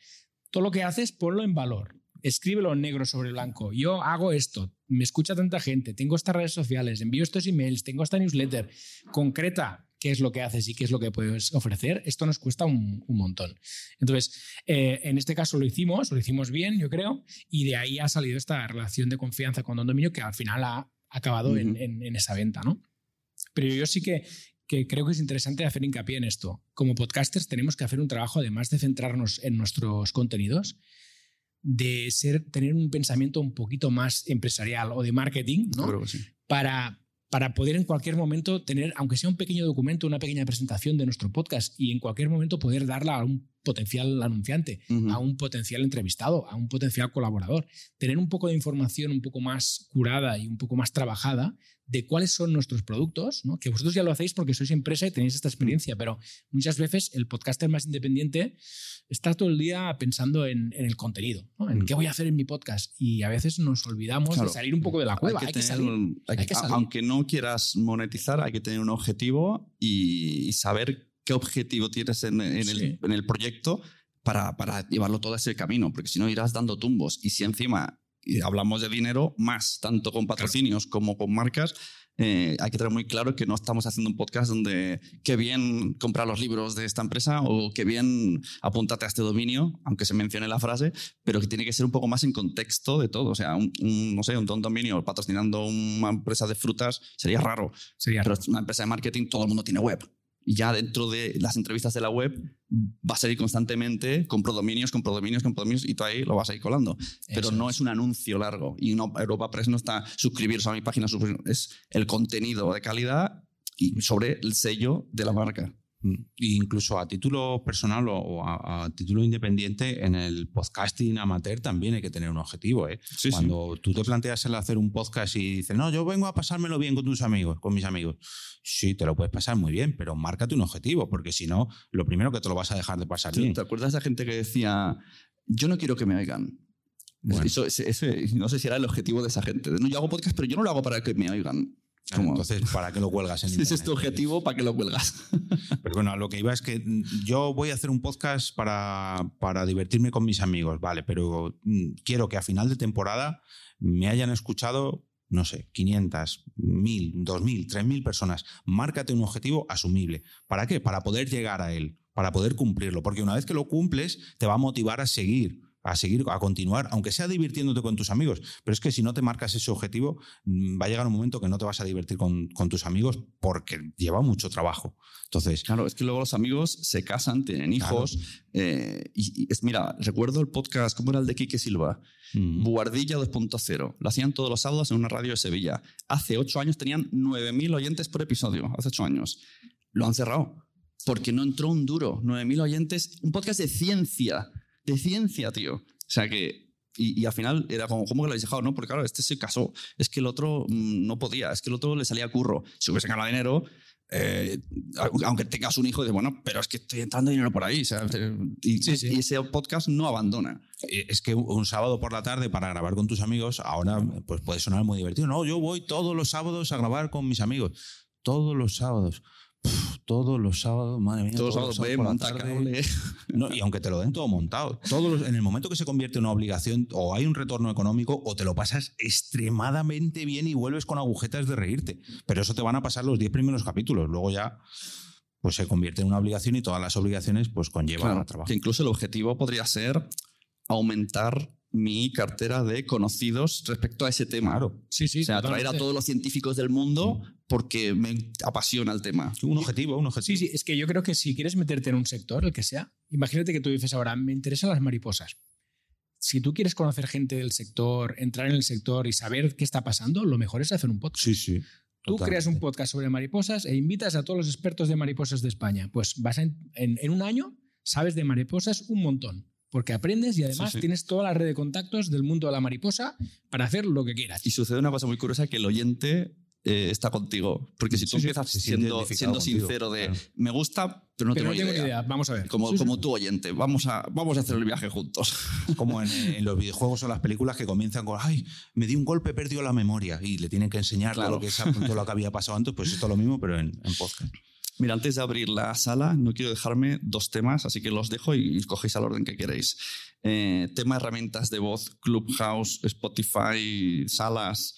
todo lo que haces, ponlo en valor. Escríbelo en negro sobre blanco. Yo hago esto, me escucha tanta gente, tengo estas redes sociales, envío estos emails, tengo esta newsletter. Concreta qué es lo que haces y qué es lo que puedes ofrecer. Esto nos cuesta un, un montón. Entonces, eh, en este caso lo hicimos, lo hicimos bien, yo creo, y de ahí ha salido esta relación de confianza con Don Dominio que al final ha acabado en, en, en esa venta, ¿no? Pero yo sí que, que creo que es interesante hacer hincapié en esto. Como podcasters tenemos que hacer un trabajo, además de centrarnos en nuestros contenidos, de ser, tener un pensamiento un poquito más empresarial o de marketing, ¿no? Sí. Para, para poder en cualquier momento tener, aunque sea un pequeño documento, una pequeña presentación de nuestro podcast y en cualquier momento poder darla a un potencial anunciante, a un potencial entrevistado, a un potencial colaborador. Tener un poco de información un poco más curada y un poco más trabajada de cuáles son nuestros productos, ¿no? que vosotros ya lo hacéis porque sois empresa y tenéis esta experiencia, pero muchas veces el podcaster más independiente está todo el día pensando en, en el contenido, ¿no? en Mm. qué voy a hacer en mi podcast y a veces nos olvidamos Claro. de salir un poco de la cueva. Hay que Hay que salir. un- hay que salir. Aunque no quieras monetizar, hay que tener un objetivo y, y saber qué objetivo tienes en, en Sí. el, en el proyecto para, para llevarlo todo ese camino, porque si no irás dando tumbos. Y si encima y hablamos de dinero, más, tanto con patrocinios como con marcas, eh, hay que tener muy claro que no estamos haciendo un podcast donde qué bien comprar los libros de esta empresa o qué bien apúntate a este dominio, aunque se mencione la frase, pero que tiene que ser un poco más en contexto de todo. O sea, un, un, no sé, un dominio patrocinando una empresa de frutas sería raro, Sería pero es una empresa de marketing, todo el mundo tiene web. Y ya dentro de las entrevistas de la web va a salir constantemente compro dominios, compro dominios, compro dominios y tú ahí lo vas a ir colando. Pero Eso no es. es un anuncio largo. Y no, Europa Press no está suscribirse a mi página, es el contenido de calidad y sobre el sello de la marca. Mm. Incluso a título personal o- a, a título independiente, en el podcasting amateur también hay que tener un objetivo. ¿eh? Sí, Cuando tú te planteas el hacer un podcast y dices, no, yo vengo a pasármelo bien con tus amigos, con mis amigos. Sí, te lo puedes pasar muy bien, pero márcate un objetivo, porque si no, lo primero que te lo vas a dejar de pasar ¿Te, bien. te acuerdas de esa gente que decía, yo no quiero que me oigan? Bueno. Eso, ese- ese- no sé si era el objetivo de esa gente. No, yo hago podcast, pero yo no lo hago para que me oigan. Claro, Entonces, ¿para qué lo cuelgas en <laughs> si ese es tu objetivo, ¿para qué lo cuelgas? <laughs> Pero bueno, a lo que iba es que yo voy a hacer un podcast para, para divertirme con mis amigos, vale, pero mm, quiero que a final de temporada me hayan escuchado, no sé, 500, 1000, 2000, 3000 personas. Márcate un objetivo asumible. ¿Para qué? Para poder llegar a él, para poder cumplirlo, porque una vez que lo cumples, te va a motivar a seguir a seguir, a continuar, aunque sea divirtiéndote con tus amigos. Pero es que si no te marcas ese objetivo, mm, va a llegar un momento que no te vas a divertir con, con tus amigos porque lleva mucho trabajo. Entonces, Claro, es que luego los amigos se casan, tienen hijos. eh, y, y es, mira, recuerdo el podcast, ¿cómo era el de Quique Silva? mm, Buardilla 2.0. Lo hacían todos los sábados en una radio de Sevilla. Hace ocho años tenían 9.000 oyentes por episodio. Hace ocho años. Lo han cerrado. Porque no entró un duro. 9.000 oyentes. Un podcast de ciencia. De ciencia, tío. O sea que. Y, y al final era como, ¿cómo que lo habéis dejado? No, porque claro, este se casó. Es que el otro mm, no podía. Es que el otro le salía curro. Si hubiese ganado dinero. eh, aunque tengas un hijo, de bueno, pero es que estoy entrando dinero por ahí. sea, y, Sí, sí. y ese podcast no abandona. Eh, Es que un sábado por la tarde para grabar con tus amigos, ahora pues puede sonar muy divertido. No, yo voy todos los sábados a grabar con mis amigos. Todos los sábados. Todos los sábados, madre mía. Todos los sábados, la monta tarde. cable. <laughs> No, y aunque te lo den todo montado, todos los- en el momento que se convierte en una obligación, o hay un retorno económico, o te lo pasas extremadamente bien y vuelves con agujetas de reírte. Pero eso te van a pasar los 10 primeros capítulos. Luego ya pues se convierte en una obligación y todas las obligaciones pues conllevan Claro, a trabajo. que incluso el objetivo podría ser aumentar mi cartera de conocidos respecto a ese tema. Claro. Sí, sí. o sea, atraer a totalmente. todos los científicos del mundo porque me apasiona el tema. Un objetivo, un objetivo. Sí, sí, es que yo creo que si quieres meterte en un sector, el que sea, imagínate que tú dices ahora, me interesan las mariposas. Si tú quieres conocer gente del sector, entrar en el sector y saber qué está pasando, lo mejor es hacer un podcast. Sí, sí. Tú totalmente. creas un podcast sobre mariposas e invitas a todos los expertos de mariposas de España. Pues vas a en, en- en un año, sabes de mariposas un montón. Porque aprendes y además Sí, sí. tienes toda la red de contactos del mundo de la mariposa para hacer lo que quieras. Y sucede una cosa muy curiosa que el oyente eh, está contigo. Porque si tú Sí, empiezas siendo, siendo contigo, sincero de claro. me gusta, pero no Pero tengo, no tengo idea. idea. Vamos a ver. Como, Sí, sí. como tu oyente, vamos a, vamos a hacer el viaje juntos. <laughs> Como en, en los videojuegos o las películas que comienzan con, ay, me di un golpe, perdió la memoria y le tienen que enseñar Claro. todo, lo que, todo lo que había pasado antes, pues esto es lo mismo, pero en, en podcast. Mira, antes de abrir la sala, no quiero dejarme dos temas, así que los dejo y escogéis al orden que queréis. Eh, tema herramientas de voz, Clubhouse, Spotify, salas.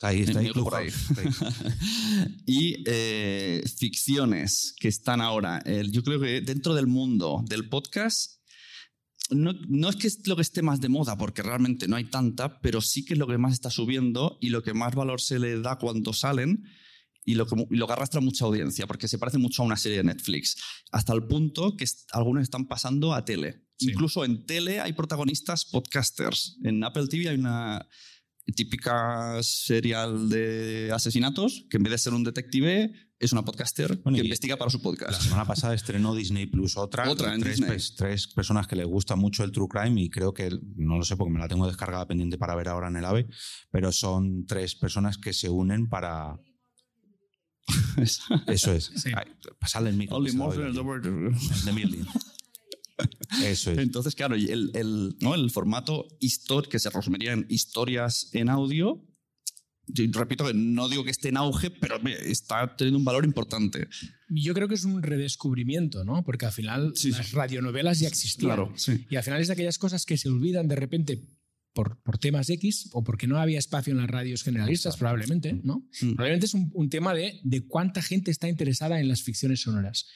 Ahí está, ahí, por ahí. Ahí. <laughs> y eh, ficciones que están ahora. El- yo creo que dentro del mundo del podcast, no, no es que es lo que esté más de moda, porque realmente no hay tanta, pero sí que es lo que más está subiendo y lo que más valor se le da cuando salen y lo que, y lo que arrastra mucha audiencia, porque se parece mucho a una serie de Netflix, hasta el punto que algunos están pasando a tele. Sí. Incluso en tele hay protagonistas podcasters. En Apple TV hay una típica serial de asesinatos que en vez de ser un detective es una podcaster Bueno, que investiga para su La podcast. semana pasada estrenó Disney Plus otra. <laughs> Otra tres, tres personas que les gusta mucho el True Crime y creo que, no lo sé porque me la tengo descargada pendiente para ver ahora en el AVE, pero son tres personas que se unen para... Eso es. Sí. Pasarle el micro. Only more than the- The Million. Eso es. Entonces, claro, el, el, ¿no? el formato histor que se resumiría en historias en audio, yo repito que no digo que esté en auge, pero está teniendo un valor importante. Yo creo que es un redescubrimiento, ¿no? Porque al final Sí, las sí. radionovelas ya existían. sí. Y al final es de aquellas cosas que se olvidan de repente por, por temas X o porque no había espacio en las radios generalistas, probablemente, ¿no? Mm. Probablemente es un, un tema de, de cuánta gente está interesada en las ficciones sonoras.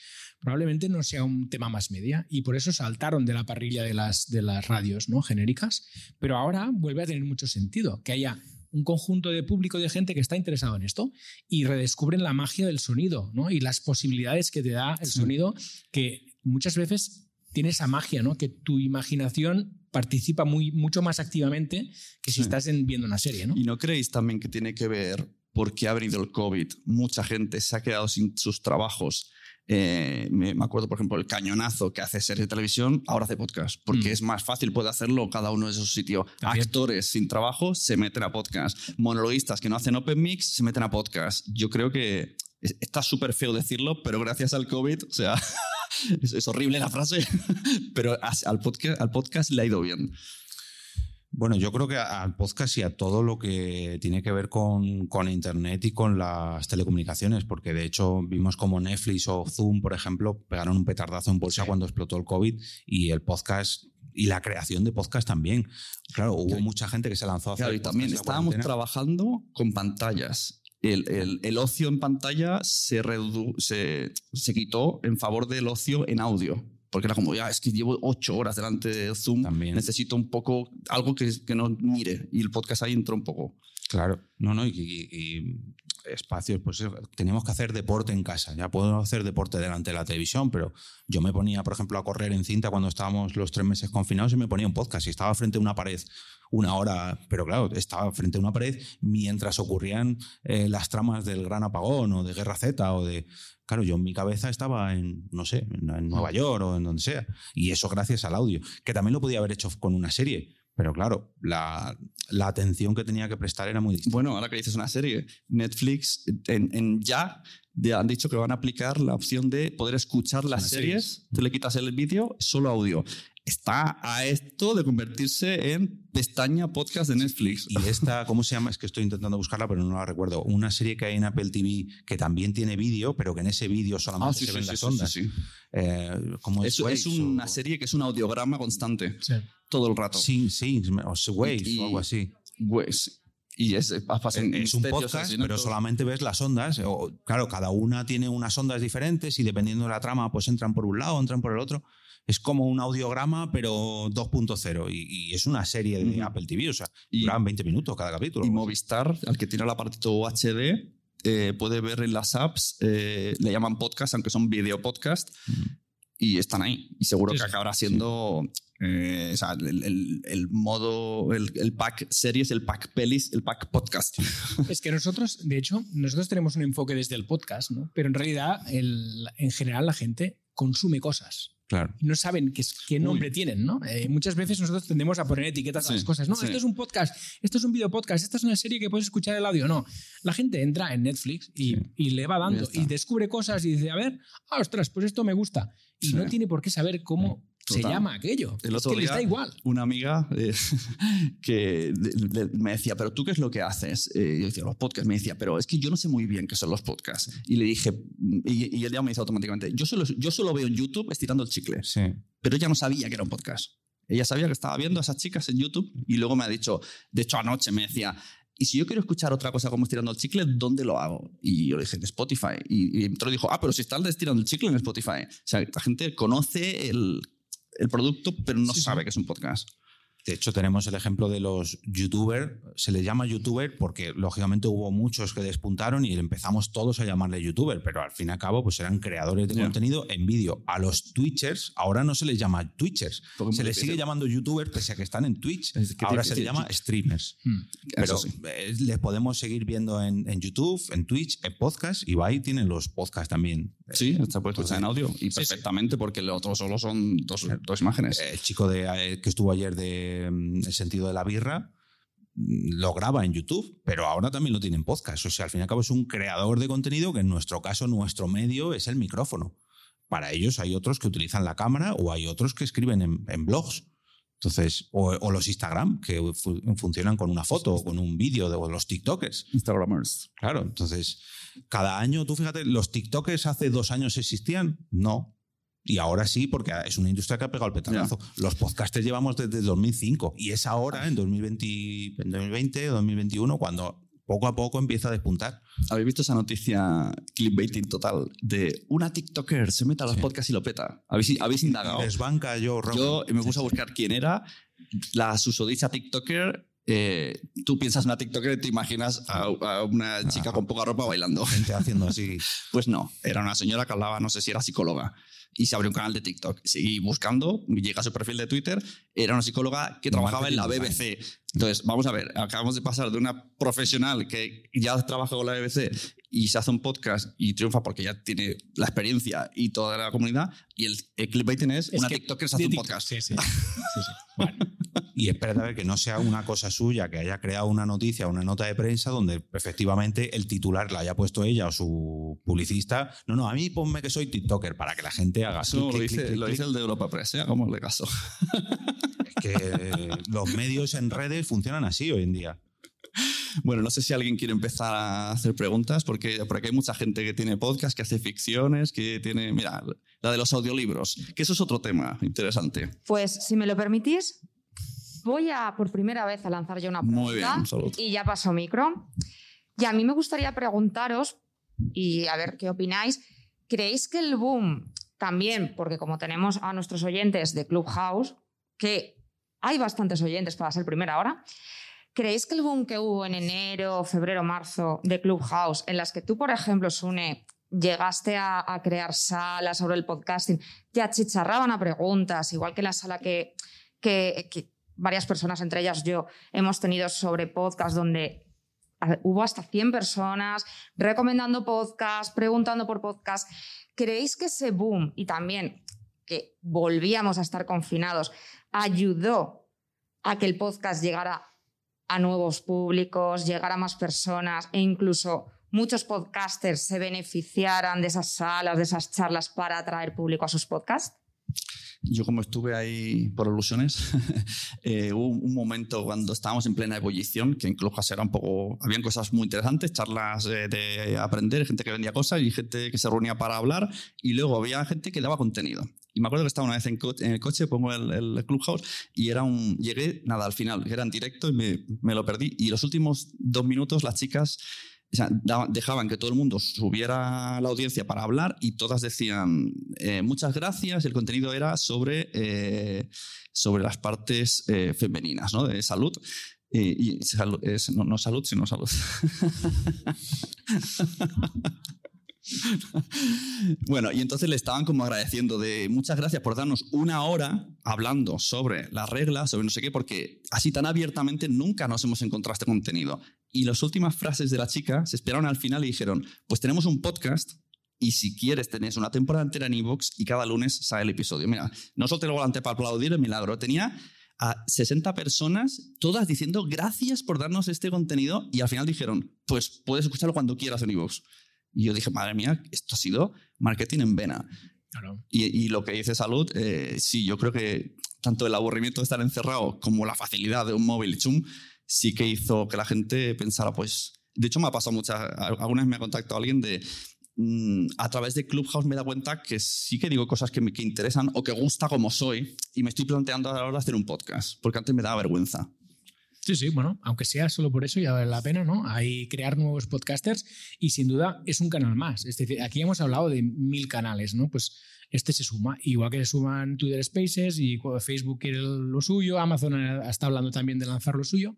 Probablemente no sea un tema más media y por eso saltaron de la parrilla de las, de las radios ¿no? genéricas, pero ahora vuelve a tener mucho sentido que haya un conjunto de público de gente que está interesado en esto y redescubren la magia del sonido ¿no? y las posibilidades que te da el sonido que muchas veces tiene esa magia, ¿no? Que tu imaginación participa muy, mucho más activamente que si Sí. estás en- viendo una serie, ¿no? ¿Y no creéis también que tiene que ver porque ha venido el COVID? Mucha gente se ha quedado sin sus trabajos. Eh, me, acuerdo, por ejemplo, el cañonazo que hace series de televisión, ahora hace podcast, porque Mm. es más fácil, puede hacerlo cada uno de esos sitios. También. Actores sin trabajo se meten a podcast. Monologuistas que no hacen open mix se meten a podcast. Yo creo que está súper feo decirlo, pero gracias al COVID, o sea, <laughs> es, es horrible la frase, <laughs> pero al podcast, al podcast le ha ido bien. Bueno, yo creo que al podcast y a todo lo que tiene que ver con, con Internet y con las telecomunicaciones, porque de hecho vimos como Netflix o Zoom, por ejemplo, pegaron un petardazo en bolsa Sí. cuando explotó el COVID y el podcast y la creación de podcast también. Claro, hubo Claro. mucha gente que se lanzó a hacer Claro, y también estábamos trabajando con pantallas. El, el- el ocio en pantalla se, redu- se, se quitó en favor del ocio en audio. Porque era como, ya, es que llevo ocho horas delante de Zoom, También. necesito un poco, algo que, que no mire. Y el podcast ahí entró un poco. Claro, no, no, y, y- y espacios, pues teníamos que hacer deporte en casa. Ya puedo hacer deporte delante de la televisión, pero yo me ponía, por ejemplo, a correr en cinta cuando estábamos los tres meses confinados y me ponía un podcast y estaba frente a una pared una hora, pero claro, estaba frente a una pared mientras ocurrían eh, las tramas del Gran Apagón o de Guerra Z o de... Claro, yo en mi cabeza estaba en, no sé, en, en Nueva York o en donde sea. Y eso gracias al audio, que también lo podía haber hecho con una serie. Pero claro, la, la atención que tenía que prestar era muy distinta. Bueno, ahora que dices una serie, Netflix en, en ya han dicho que van a aplicar la opción de poder escuchar las Las series, te le quitas el vídeo, solo audio. está a esto de convertirse en pestaña podcast de Netflix. Y esta, ¿cómo se llama? Es que estoy intentando buscarla, pero no la recuerdo. Una serie que hay en Apple TV que también tiene vídeo, pero que en ese vídeo solamente Ah, sí, se sí, ven sí, las sí, ondas. sí, sí. Eh, ¿cómo es? Es, es una o- serie que es un audiograma constante Sí. Todo el rato. Sí, sí, o Waves Y- o algo así. Pues, y es, Es un misterios, podcast, pero solamente ves las ondas. O, claro, cada una tiene unas ondas diferentes y dependiendo de la trama, pues entran por un lado, entran por el otro. Es como un audiograma, pero 2.0. Y, y es una serie de. Apple TV. O sea, Y- duran 20 minutos cada capítulo. Y Movistar, al que tiene el aparatito UHD, eh, puede ver en las apps, eh, le llaman podcast, aunque son video podcast, y están ahí. Y seguro Sí, que acabará siendo eh, o sea, el, el- el modo, el, el pack series, el pack pelis, el pack podcast. <laughs> Es que nosotros, de hecho, nosotros tenemos un enfoque desde el podcast, ¿no? Pero en realidad, el- en general, la gente consume cosas. Claro. y no saben qué, qué nombre tienen, ¿no? Eh, muchas veces nosotros tendemos a poner etiquetas a Sí, las cosas. No, sí. esto es un podcast, esto es un video podcast, esta es una serie que puedes escuchar el audio. No, la gente entra en Netflix y, Sí. y le va dando y descubre cosas y dice, a ver, ah, ostras, pues esto me gusta. Y Sí. no tiene por qué saber cómo se Total. llama aquello. El es otro que les día- da igual. Una amiga eh, <laughs> que de- de- me decía, pero tú qué es lo que haces? Eh, yo decía, los podcasts. Me decía, pero es que yo no sé muy bien qué son los podcasts. Y le dije, y, y ella me dice automáticamente, yo solo, yo solo veo en YouTube estirando el chicle. Sí. pero ella no sabía que era un podcast. Ella sabía que estaba viendo a esas chicas en YouTube y luego me ha dicho, de hecho anoche me decía, y si yo quiero escuchar otra cosa como estirando el chicle, ¿dónde lo hago? Y yo le dije, en Spotify. Y, y y dijo, ah, pero si está el de estirando el chicle en Spotify. O sea, la gente conoce el, el producto, pero no Sí, sí. sabe que es un podcast. De hecho, tenemos el ejemplo de los youtubers. Se les llama youtuber porque, lógicamente, hubo muchos que despuntaron y empezamos todos a llamarle youtuber, pero al fin y al cabo, pues eran creadores de contenido en vídeo. A los twitchers, ahora no se les llama twitchers. Se les sigue llamando youtubers pese a que están en Twitch. Es que ahora tiene se les llama streamers. Hmm. Pero sí. eh, les podemos seguir viendo en, en YouTube, en Twitch, en podcast. Y ahí tienen los podcasts también. Sí, está puesto Pues, en audio y sí. perfectamente porque lo otro solo son dos, dos imágenes. El chico de, eh, que estuvo ayer de mm, El sentido de la birra mm, lo graba en YouTube, pero ahora también lo tiene en podcast. O sea, al fin y al cabo es un creador de contenido que en nuestro caso, nuestro medio es el micrófono. Para ellos hay otros que utilizan la cámara o hay otros que escriben en, en blogs. Entonces, o, o los Instagram, que fu- funcionan con una foto o con un vídeo, de- o los TikTokers. Instagramers. Claro, entonces, cada año, tú fíjate, ¿los TikTokers hace dos años existían? No. Y ahora sí, porque es una industria que ha pegado el petardazo. Los podcasters llevamos desde 2005 y es ahora, en 2020, en 2020 2021, cuando poco a poco empieza a despuntar. ¿Habéis visto esa noticia clickbaiting total de una TikToker se mete a los Sí. podcasts y lo peta? ¿Habéis, habéis indagado? Desbanca yo, Yo me puse a buscar quién era, la susodicha TikToker. Eh, tú piensas en una TikToker y te imaginas a, a una chica Ah. con poca ropa bailando. gente haciendo así. <laughs> Pues no, era una señora que hablaba, no sé si era psicóloga, y se abrió un canal de TikTok. Seguí buscando, llega a su perfil de Twitter, era una psicóloga que trabajaba en la BBC. Entonces, vamos a ver, acabamos de pasar de una profesional que ya trabaja con la BBC y se hace un podcast y triunfa porque ya tiene la experiencia y toda la comunidad, y el, el clickbaiting es, Es una TikToker se hace un TikTok, podcast. Sí, sí. sí, sí. <laughs> Bueno, Y espérate a ver que no sea una cosa suya, que haya creado una noticia, una nota de prensa donde efectivamente el titular la haya puesto ella o su publicista. No, no, a mí ponme que soy TikToker para que la gente haga Eso clic, lo clic, dice, clic, lo clic. dice el de Europa Press, ¿eh? hagámosle caso. que los medios en redes funcionan así hoy en día. Bueno, no sé si alguien quiere empezar a hacer preguntas, porque por aquí hay mucha gente que tiene podcast, que hace ficciones, que tiene, mira, la de los audiolibros, que eso es otro tema interesante. Pues si me lo permitís, voy a por primera vez a lanzar yo una pregunta. Muy bien. Y ya paso micro. Y a mí me gustaría preguntaros, y a ver qué opináis, ¿creéis que el boom también, porque como tenemos a nuestros oyentes de Clubhouse, que hay bastantes oyentes para ser primera hora, ¿creéis que el boom que hubo en enero, febrero, marzo de Clubhouse, en las que tú, por ejemplo, Sune, llegaste a, a crear salas sobre el podcasting, te achicharraban a preguntas, igual que la sala que, que, que varias personas, entre ellas yo, hemos tenido sobre podcast donde hubo hasta 100 personas recomendando podcast, preguntando por podcast. ¿Creéis que ese boom y también que volvíamos a estar confinados ayudó a que el podcast llegara a nuevos públicos, llegara a más personas e incluso muchos podcasters se beneficiaran de esas salas, de esas charlas para atraer público a sus podcasts? Yo como estuve ahí por ilusiones, <laughs> eh, hubo un momento cuando estábamos en plena ebullición, que incluso era un poco, habían cosas muy interesantes, charlas eh, de aprender, gente que vendía cosas y gente que se reunía para hablar, y luego había gente que daba contenido. Y me acuerdo que estaba una vez en, el coche, pongo el, el, Clubhouse, y era un, llegué, nada, al final, era en directo y me, me lo perdí. Y los últimos dos minutos las chicas dejaban que todo el mundo subiera la audiencia para hablar y todas decían eh, muchas gracias. El contenido era sobre, eh, sobre las partes eh, femeninas ¿no? de salud. y no, no, salud, sino salud. <laughs> bueno, y entonces le estaban como agradeciendo de muchas gracias por darnos una hora hablando sobre las reglas, sobre no sé qué, porque así tan abiertamente nunca nos hemos encontrado este contenido. Y las últimas frases de la chica se esperaron al final y dijeron, pues tenemos un podcast y si quieres tenés una temporada entera en iVoox y cada lunes sale el episodio. Mira, no solo te lo volante para aplaudir el milagro, tenía a 60 personas, todas diciendo gracias por darnos este contenido y al final dijeron, pues puedes escucharlo cuando quieras en iVoox. Y yo dije, madre mía, esto ha sido marketing en vena. Y, lo que dice Salud, eh, sí, yo creo que tanto el aburrimiento de estar encerrado como la facilidad de un móvil chum sí que hizo que la gente pensara, pues, de hecho me ha pasado muchas, algunas me ha contactado alguien de, mm, a través de Clubhouse me da cuenta que sí que digo cosas que me que interesan o que gusta como soy y me estoy planteando ahora hacer un podcast, porque antes me daba vergüenza. Sí, sí, bueno, aunque sea solo por eso ya vale la pena, ¿no? Hay crear nuevos podcasters y sin duda es un canal más. Es decir, aquí hemos hablado de mil canales, ¿no? Pues este se suma, igual que se suman Twitter Spaces y Facebook quiere lo suyo, Amazon está hablando también de lanzar lo suyo.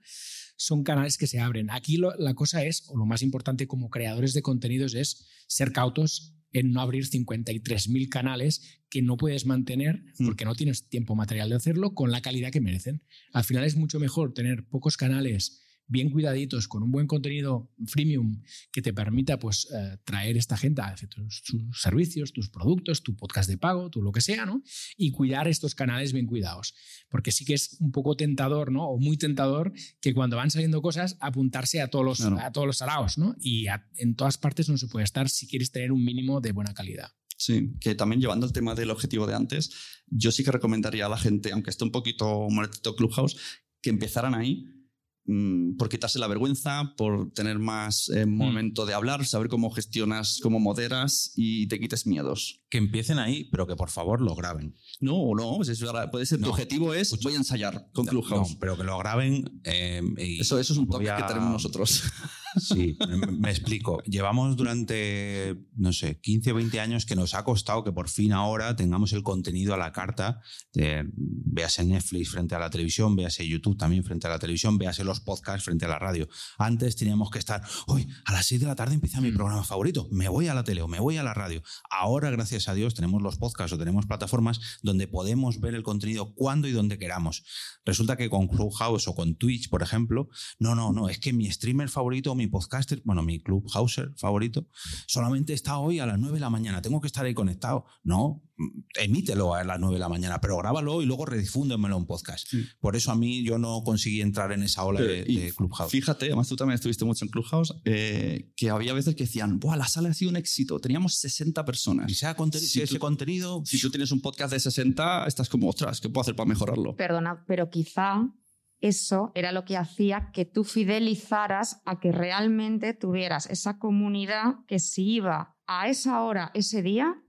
Son canales que se abren. Aquí la cosa es, o lo más importante como creadores de contenidos es ser cautos en no abrir 53.000 canales que no puedes mantener mm. porque no tienes tiempo material de hacerlo con la calidad que merecen. Al final es mucho mejor tener pocos canales bien cuidaditos, con un buen contenido freemium que te permita pues, eh, traer esta gente a tus, tus, servicios, tus productos, tu podcast de pago, tu lo que sea, ¿no? Y cuidar estos canales bien cuidados. Porque sí que es un poco tentador, ¿no? O muy tentador que cuando van saliendo cosas apuntarse a todos los, a todos los salados, ¿no? Y en todas partes no se puede estar si quieres tener un mínimo de buena calidad. Sí, que también llevando el tema del objetivo de antes, yo sí que recomendaría a la gente, aunque esté un poquito muertito Clubhouse, que empezaran ahí Mm, por quitarse la vergüenza, por tener más eh, mm. momento de hablar, saber cómo gestionas, cómo moderas y te quites miedos. Que empiecen ahí, pero que por favor lo graben. No, no, pues eso puede ser. tu objetivo es voy a ensayar con Clubhouse. No, pero que lo graben. Eh, eso, eso es un toque que tenemos nosotros. Sí, me explico. Llevamos durante, no sé, 15 o 20 años que nos ha costado que por fin ahora tengamos el contenido a la carta. De, véase Netflix frente a la televisión, véase YouTube también frente a la televisión, véase los podcasts frente a la radio. Antes teníamos que estar, hoy a las 6 de la tarde empieza mi mm. programa favorito, me voy a la tele o me voy a la radio. Ahora, gracias a Dios, tenemos los podcasts o tenemos plataformas donde podemos ver el contenido cuando y donde queramos. Resulta que con Clubhouse o con Twitch, por ejemplo, no, no, no, es que mi streamer favorito mi podcaster, bueno, mi club houser favorito, solamente está hoy a las 9 de la mañana. Tengo que estar ahí conectado. No, emítelo a las 9 de la mañana, pero grábalo y luego redifúndemelo en podcast. Por eso a mí yo no conseguí entrar en esa ola de, Clubhouse. Fíjate, además tú también estuviste mucho en Clubhouse, eh, que había veces que decían, Buah, la sala ha sido un éxito, teníamos 60 personas. Y sea si ese contenido... Si tú tienes un podcast de 60, estás como, otras, ¿qué puedo hacer para mejorarlo? Perdona, pero quizá eso era lo que hacía que tú fidelizaras a que realmente tuvieras esa comunidad que si iba a esa hora, ese día,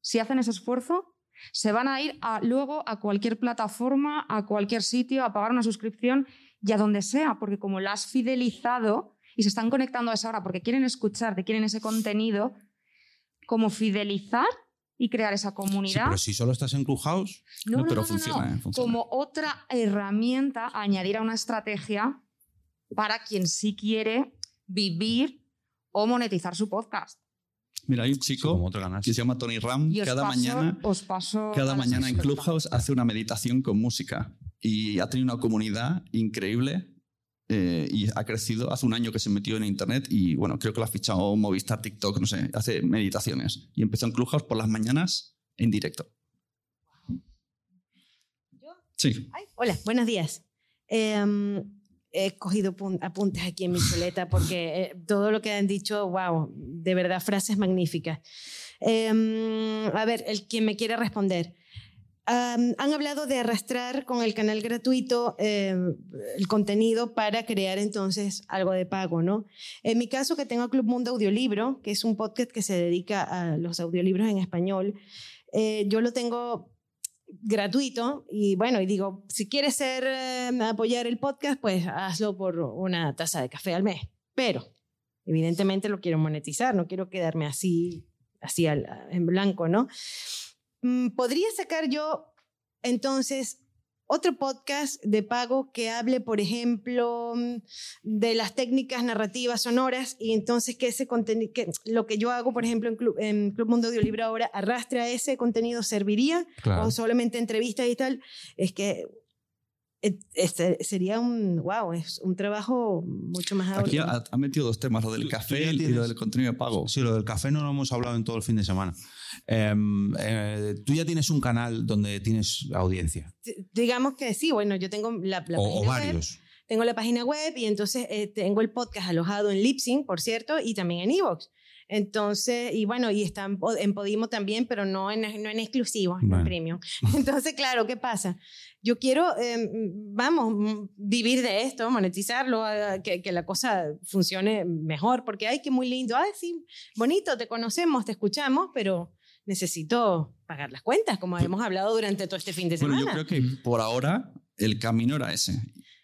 si hacen ese esfuerzo, se van a ir luego a cualquier plataforma, a cualquier sitio, a pagar una suscripción y a donde sea, porque como la has fidelizado y se están conectando a esa hora porque quieren escuchar, te quieren ese contenido, como fidelizar y crear esa comunidad. pero si solo estás en Clubhouse, no, pero funciona, eh, funciona, Como otra herramienta, añadir a una estrategia para quien sí quiere vivir o monetizar su podcast. Mira, hay un chico que se llama Tony Ram. cada mañana, os paso cada mañana en Clubhouse hace una meditación con música y ha tenido una comunidad increíble eh, y ha crecido. Hace un año que se metió en Internet y bueno, creo que lo ha fichado Movistar, TikTok, no sé, hace meditaciones. Y empezó en Clubhouse por las mañanas en directo. ¿Yo? Sí. hola, buenos días. Em, he cogido apuntes aquí en mi chuleta porque eh, todo lo que han dicho, wow, de verdad, frases magníficas. Em, a ver, el quien me quiere responder. Um, han hablado de arrastrar con el canal gratuito eh, el contenido para crear entonces algo de pago, ¿no? En mi caso, que tengo Club Mundo Audiolibro, que es un podcast que se dedica a los audiolibros en español, eh, yo lo tengo gratuito y bueno, y digo, si quieres ser, eh, apoyar el podcast, pues hazlo por una taza de café al mes. Pero, evidentemente lo quiero monetizar, no quiero quedarme así, así al, en blanco, ¿no? Mm, Podría sacar yo entonces otro podcast de pago que hable, por ejemplo, mm, de las técnicas narrativas sonoras y entonces que ese contenido, que lo que yo hago, por ejemplo, en Club, en Club Mundo Audiolibro ahora, arrastre a ese contenido, serviría Claro. o solamente entrevistas y tal, es que eh, este sería un, wow, es un trabajo mucho más Aquí ha, ha metido dos temas, lo del café y lo del contenido de pago. Sí, lo del café no lo hemos hablado en todo el fin de semana. Em, eh, tú ya tienes un canal donde tienes audiencia. Digamos que sí, bueno, yo tengo la, la o, o página web, varios. tengo la página web y entonces eh, tengo el podcast alojado en Lipsync, por cierto, y también en Evox. Entonces, y bueno, y está en, Po- en Podimo también, pero no en, no en exclusivo, no en Bueno. premium. <laughs> Entonces, claro, ¿qué pasa? Yo quiero, eh, vamos, vivir de esto, monetizarlo, que, que la cosa funcione mejor, porque ay, que muy lindo, ay, sí, bonito, te conocemos, te escuchamos, pero necesito pagar las cuentas, como hemos hablado durante todo este fin de semana. Bueno, yo creo que por ahora el camino era ese.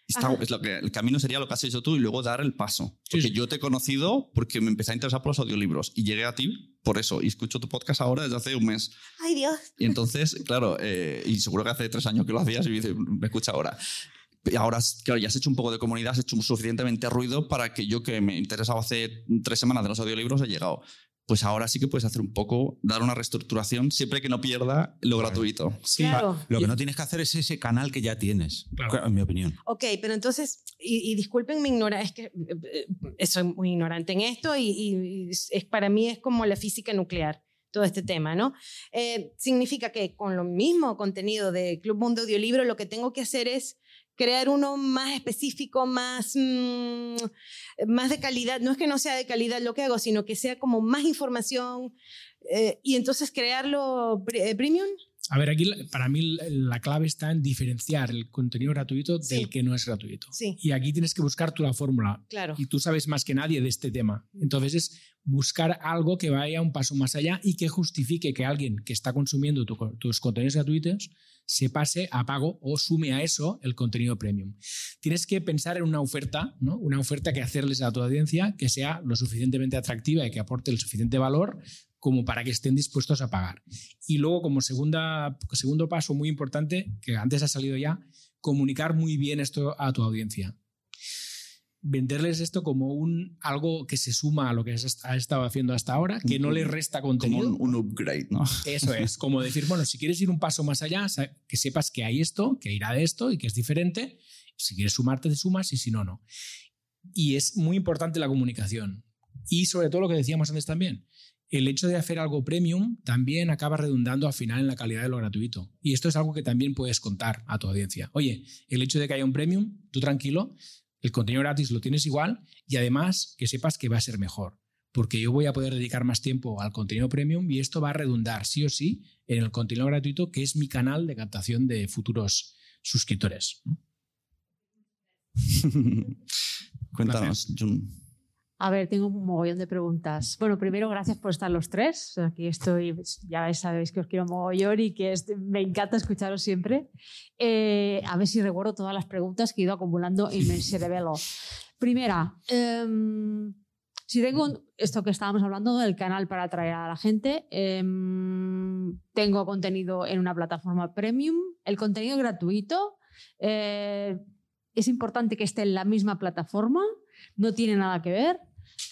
Está- es lo que, el camino sería lo que has hecho tú y luego dar el paso. Sí, Porque sí. yo te he conocido porque me empecé a interesar por los audiolibros y llegué a ti por eso. Y escucho tu podcast ahora desde hace un mes. Ay, Dios. Y entonces, claro, eh, y seguro que hace tres años que lo hacías y me dice, me escucha ahora. Y ahora, claro, ya has hecho un poco de comunidad, has hecho suficientemente ruido para que yo, que me interesaba hace tres semanas de los audiolibros, he llegado. Pues ahora sí que puedes hacer un poco, dar una reestructuración siempre que no pierda lo gratuito. Sí, Claro. Lo que no tienes que hacer es ese canal que ya tienes, Claro. en mi opinión. Ok, pero entonces, y, y disculpen mi ignorancia, es que eh, eh, soy muy ignorante en esto y, y es, para mí es como la física nuclear, todo este tema, ¿no? Eh, significa que con lo mismo contenido de Club Mundo Audiolibro, lo que tengo que hacer es crear uno más específico, más, mm, más de calidad. No es que no sea de calidad lo que hago, sino que sea como más información eh, y entonces crearlo eh, premium. A ver, aquí para mí la- la clave está en diferenciar el contenido gratuito Sí. del que no es gratuito. Sí. Y aquí tienes que buscar tú la fórmula. Claro. Y tú sabes más que nadie de este tema. Entonces es buscar algo que vaya un paso más allá y que justifique que alguien que está consumiendo tu tus contenidos gratuitos se pase a pago o sume a eso el contenido premium. Tienes que pensar en una oferta, ¿no? Una oferta que hacerles a tu audiencia que sea lo suficientemente atractiva y que aporte el suficiente valor como para que estén dispuestos a pagar. Y luego, como segunda, segundo paso muy importante, que antes ha salido ya, comunicar muy bien esto a tu audiencia. Venderles esto como un, algo que se suma a lo que has ha estado haciendo hasta ahora, que no le resta Como contenido. un, un upgrade, ¿no? <laughs> Eso es, como decir, bueno, si quieres ir un paso más allá, que sepas que hay esto, que irá de esto y que es diferente. Si quieres sumarte, te sumas y si no, no. Y es muy importante la comunicación. Y sobre todo lo que decíamos antes también, el hecho de hacer algo premium también acaba redundando al final en la calidad de lo gratuito. Y esto es algo que también puedes contar a tu audiencia. Oye, el hecho de que haya un premium, tú tranquilo, el contenido gratis lo tienes igual y además que sepas que va a ser mejor. Porque yo voy a poder dedicar más tiempo al contenido premium y esto va a redundar sí o sí en el contenido gratuito, que es mi canal de captación de futuros suscriptores. ¿no? <laughs> Cuéntanos, Jun. A ver, tengo un mogollón de preguntas. Bueno, primero, gracias por estar los tres. Aquí estoy, ya sabéis que os quiero mogollón y que me encanta escucharos siempre. Eh, a ver si recuerdo todas las preguntas que he ido acumulando y me se revelo. Primera, em, si tengo esto que estábamos hablando del canal para atraer a la gente, em, tengo contenido en una plataforma premium, el contenido gratuito. eh, es importante que esté en la misma plataforma, no tiene nada que ver.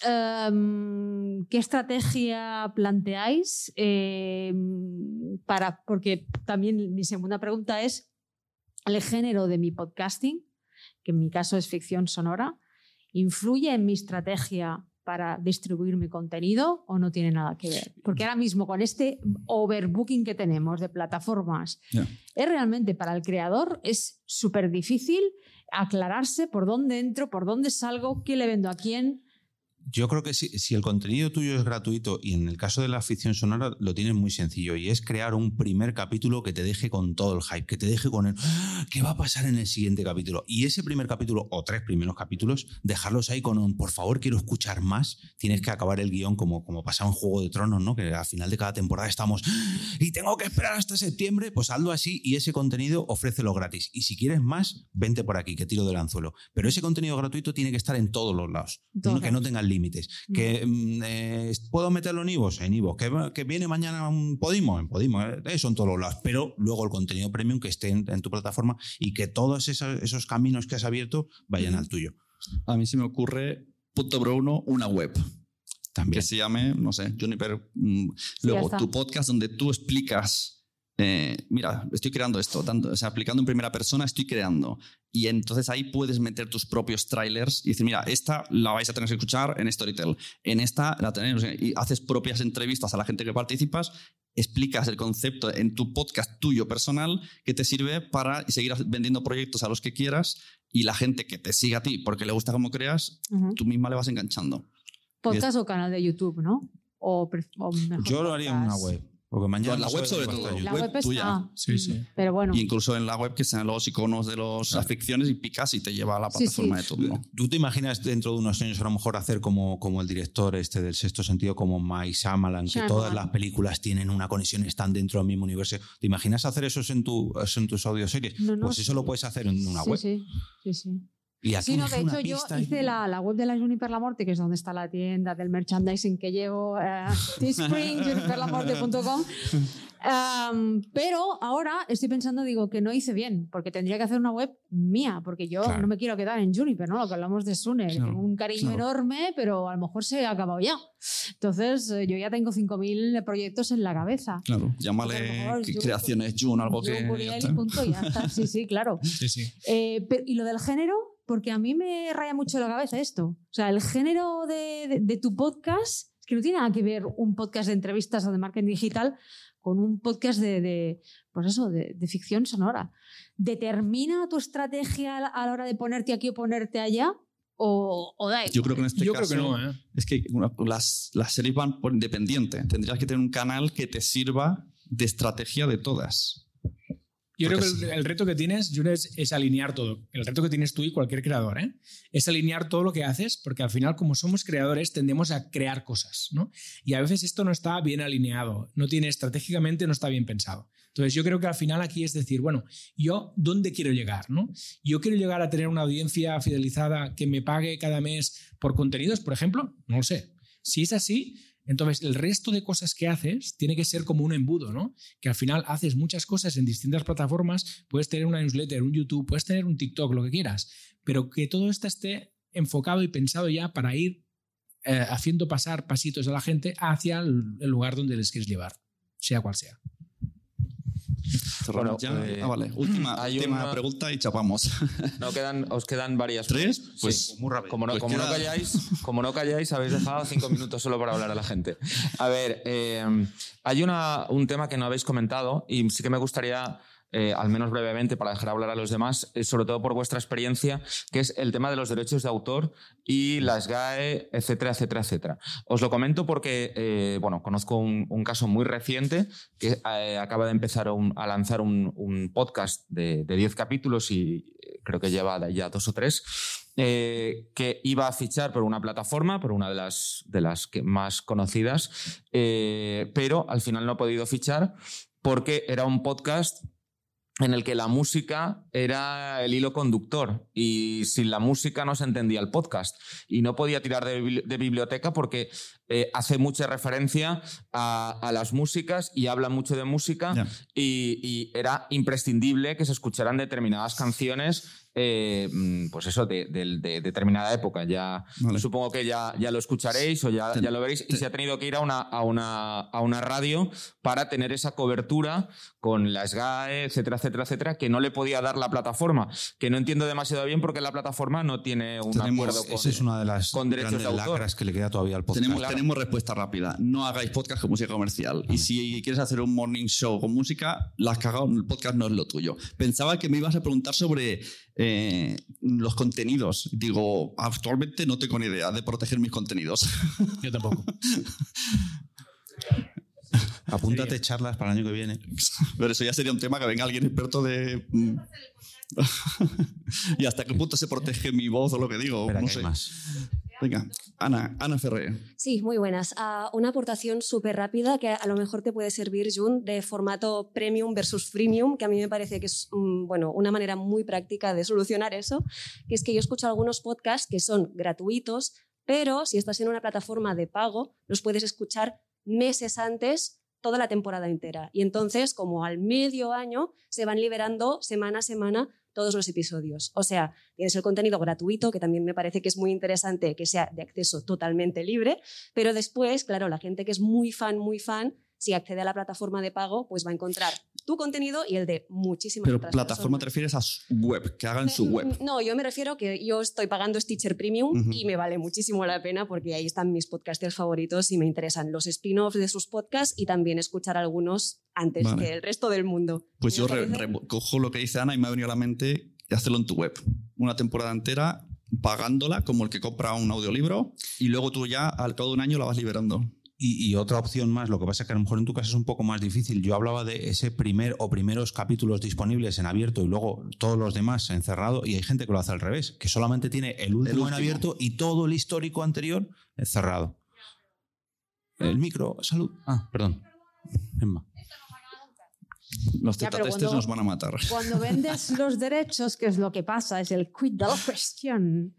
Em, ¿Qué estrategia planteáis? em, para, porque también mi segunda pregunta es el género de mi podcasting, que en mi caso es ficción sonora, ¿influye en mi estrategia para distribuir mi contenido o no tiene nada que ver? Porque ahora mismo con este overbooking que tenemos de plataformas, es realmente para el creador es súper difícil aclararse por dónde entro, por dónde salgo, qué le vendo a quién. Yo creo que si, si, el contenido tuyo es gratuito y en el caso de la ficción sonora lo tienes muy sencillo y es crear un primer capítulo que te deje con todo el hype, que te deje con el ¡Ah! ¿qué va a pasar en el siguiente capítulo? Y ese primer capítulo o tres primeros capítulos, dejarlos ahí con un por favor quiero escuchar más, tienes que acabar el guion como, como pasaba en Juego de Tronos, ¿no? Que al final de cada temporada estamos ¡Ah! y tengo que esperar hasta septiembre, pues hazlo así y ese contenido ofrécelo gratis. Y si quieres más, vente por aquí, que tiro del anzuelo. Pero ese contenido gratuito tiene que estar en todos los lados, que no tengan límites. Que mm, eh, puedo meterlo en Ivo, en Ivo. Que, que, viene mañana un Podimo, en Podimo. Eh, eso en todos los lados. Pero luego el contenido premium que esté en, en tu plataforma y que todos esos, esos, caminos que has abierto vayan al tuyo. A mí se me ocurre, punto número uno, una web. También. Que se llame, no sé, Juniper. Mm, luego, tu podcast donde tú explicas eh, mira, estoy creando esto, tanto, o sea, aplicando en primera persona, estoy creando. Y entonces ahí puedes meter tus propios trailers y decir, mira, esta la vais a tener que escuchar en Storytel, en esta la tenéis, y haces propias entrevistas a la gente que participas, explicas el concepto en tu podcast tuyo personal que te sirve para seguir vendiendo proyectos a los que quieras y la gente que te siga a ti porque le gusta cómo creas, tú misma le vas enganchando. Podcast o canal de YouTube, ¿no? O, Yo lo haría en una web. Porque mañana la web sobre todo. La web, tuya. Sí, sí. Pero bueno. Y incluso en la web que sean los iconos de las aficiones y picas y te lleva a la plataforma de todo. ¿Tú te imaginas dentro de unos años a lo mejor hacer como, como el director este del sexto sentido, como Mike Shyamalan, que todas las películas tienen una conexión, están dentro del mismo universo? ¿Te imaginas hacer eso en, tu, en tus audioseries? No, no, pues eso lo puedes hacer en una web. Sí, sí, sí. Y aquí sí, no, de hecho yo hice la, la, web de la Juniper Lamorte, que es donde está la tienda del merchandising que llevo, uh, <laughs> Teespring, juniperlamorte.com. Um, pero ahora estoy pensando, digo, que no hice bien, porque tendría que hacer una web mía, porque yo no me quiero quedar en Juniper, ¿no? Lo que hablamos de Sune, tengo un cariño enorme, pero a lo mejor se ha acabado ya. Entonces, eh, yo ya tengo 5.000 proyectos en la cabeza. Claro, llámale creaciones Jun, algo que... Ya y punto, ya está. Sí, sí, claro. <laughs> Sí, sí. Eh, pero, ¿Y lo del género? Porque a mí me raya mucho la cabeza esto. O sea, el género de, de, de tu podcast es que no tiene nada que ver un podcast de entrevistas o de marketing digital con un podcast de, de pues eso, de, de, ficción sonora. ¿Determina tu estrategia a la hora de ponerte aquí o ponerte allá? O, o da Yo creo que en este Yo caso creo que no, ¿eh? es que una, las, las series van por independiente. Tendrías que tener un canal que te sirva de estrategia de todas. Yo creo que el, el, reto que tienes, Jun, es, es, alinear todo. El reto que tienes tú y cualquier creador, ¿eh? es alinear todo lo que haces, porque al final, como somos creadores, tendemos a crear cosas, ¿no? Y a veces esto no está bien alineado, no tiene estratégicamente, no está bien pensado. Entonces, yo creo que al final aquí es decir, bueno, yo, ¿dónde quiero llegar, no? Yo quiero llegar a tener una audiencia fidelizada que me pague cada mes por contenidos, por ejemplo, no lo sé. Si es así, entonces, el resto de cosas que haces tiene que ser como un embudo, ¿no? Que al final haces muchas cosas en distintas plataformas, puedes tener una newsletter, un YouTube, puedes tener un TikTok, lo que quieras, pero que todo esto esté enfocado y pensado ya para ir eh, haciendo pasar pasitos a la gente hacia el lugar donde les quieres llevar, sea cual sea. Bueno, eh, ah, vale. Última, última una... pregunta y chapamos. <laughs> No quedan, os quedan varias. ¿Tres? Pues sí. muy rápido. Como no, pues como, no calláis, como no calláis, habéis dejado cinco minutos solo para hablar a la gente. A ver, eh, hay una, un tema que no habéis comentado y sí que me gustaría eh, al menos brevemente, para dejar hablar a los demás, eh, sobre todo por vuestra experiencia, que es el tema de los derechos de autor y las GAE, etcétera, etcétera, etcétera. Os lo comento porque, eh, bueno, conozco un, caso muy reciente que acaba de empezar a lanzar un, podcast de 10 capítulos y creo que lleva ya dos o tres, que iba a fichar por una plataforma, por una de las, de las que más conocidas, pero al final no ha podido fichar porque era un podcast en el que la música era el hilo conductor y sin la música no se entendía el podcast. Y no podía tirar de, biblioteca porque eh, hace mucha referencia a, a, las músicas y habla mucho de música yeah. y, y, era imprescindible que se escucharan determinadas canciones eh, pues eso, de, de, de, determinada época. Ya vale. supongo que ya, ya lo escucharéis o ya, ya lo veréis. Y se ha tenido que ir a una, a, una, a una radio para tener esa cobertura con la SGAE, etcétera, etcétera, etcétera, que no le podía dar la plataforma. Que no entiendo demasiado bien porque la plataforma no tiene un Tenemos, acuerdo con, esa es una de las con derechos de autor. lacras que le queda todavía al podcast. Tenemos tenemos respuesta rápida. No hagáis podcast con música comercial. Y si quieres hacer un morning show con música, la has cagado, el podcast no es lo tuyo. Pensaba que me ibas a preguntar sobre eh, los contenidos. Digo, actualmente no tengo ni idea de proteger mis contenidos. Yo tampoco. <laughs> <laughs> Apúntate charlas para el año que viene. <laughs> Pero eso ya sería un tema que venga alguien experto de. mm. <laughs> y hasta qué punto se protege mi voz o lo que digo. Espera, no que hay sé. más. Venga, Ana, Ana Ferrer. Sí, muy buenas. Ah, una aportación súper rápida que a lo mejor te puede servir, Jun, de formato premium versus freemium, que a mí me parece que es mm, bueno, una manera muy práctica de solucionar eso, que es que yo escucho algunos podcasts que son gratuitos, pero si estás en una plataforma de pago, los puedes escuchar meses antes toda la temporada entera. Y entonces, como al medio año, se van liberando semana a semana todos los episodios. O sea, tienes el contenido gratuito, que también me parece que es muy interesante que sea de acceso totalmente libre, pero después, claro, la gente que es muy fan, muy fan, si accede a la plataforma de pago, pues va a encontrar tu contenido y el de muchísimas Pero otras plataforma te personas. refieres a su web, que hagan su web. No, yo me refiero que yo estoy pagando Stitcher Premium y me vale muchísimo la pena porque ahí están mis podcasters favoritos y me interesan los spin-offs de sus podcasts y también escuchar algunos antes Vale. que el resto del mundo. Pues ¿Me yo re- parece? re- cojo lo que dice Ana y me ha venido a la mente hacerlo en tu web. Una temporada entera pagándola como el que compra un audiolibro y luego tú ya al cabo de un año la vas liberando. Y, y otra opción más, lo que pasa es que a lo mejor en tu caso es un poco más difícil. Yo hablaba de ese primer o primeros capítulos disponibles en abierto y luego todos los demás en cerrado y hay gente que lo hace al revés, que solamente tiene el último, en último. abierto y todo el histórico anterior en cerrado. El micro, salud. Ah, perdón. Emma. Los tetatestes nos van a matar. Cuando vendes <laughs> los derechos, ¿qué es lo que pasa? Es el quid de la cuestión.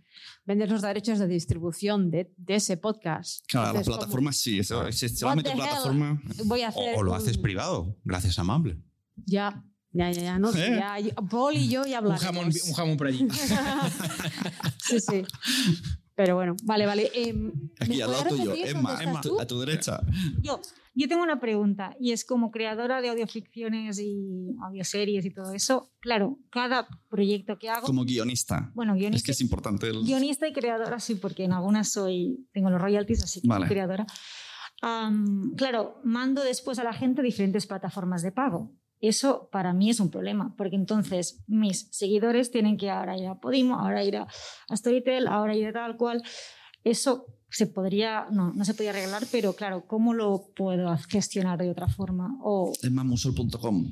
Vendes los derechos de distribución de, de ese podcast. Claro, la Entonces, como, plataforma sí. eso- Si solamente plataforma. Voy a O, hacer o lo un- haces privado, gracias a Mumble. Ya, ya, ya, ya. No, sé, ¿Eh? <laughs> ya, Paul y yo ya Un hablamos. jamón, un jamón por allí. <laughs> sí, sí. Pero bueno, vale, vale. Em, Aquí ¿me al lado tuyo, Emma, Emma, a tu derecha. Yo, yo tengo una pregunta y es como creadora de audioficciones y audioseries y todo eso, claro, cada proyecto que hago, Como guionista. bueno, Es guionista, que es importante. el- guionista y creadora, sí, porque en algunas soy, tengo los royalties, así que Vale. soy creadora. Am, claro, mando después a la gente diferentes plataformas de pago. Eso para mí es un problema, porque entonces mis seguidores tienen que ahora ir a Podimo, ahora ir a, a Storytel, ahora ir a tal cual. Eso se podría, no, no se podría arreglar, pero claro, ¿cómo lo puedo gestionar de otra forma? O, Emmamusol.com.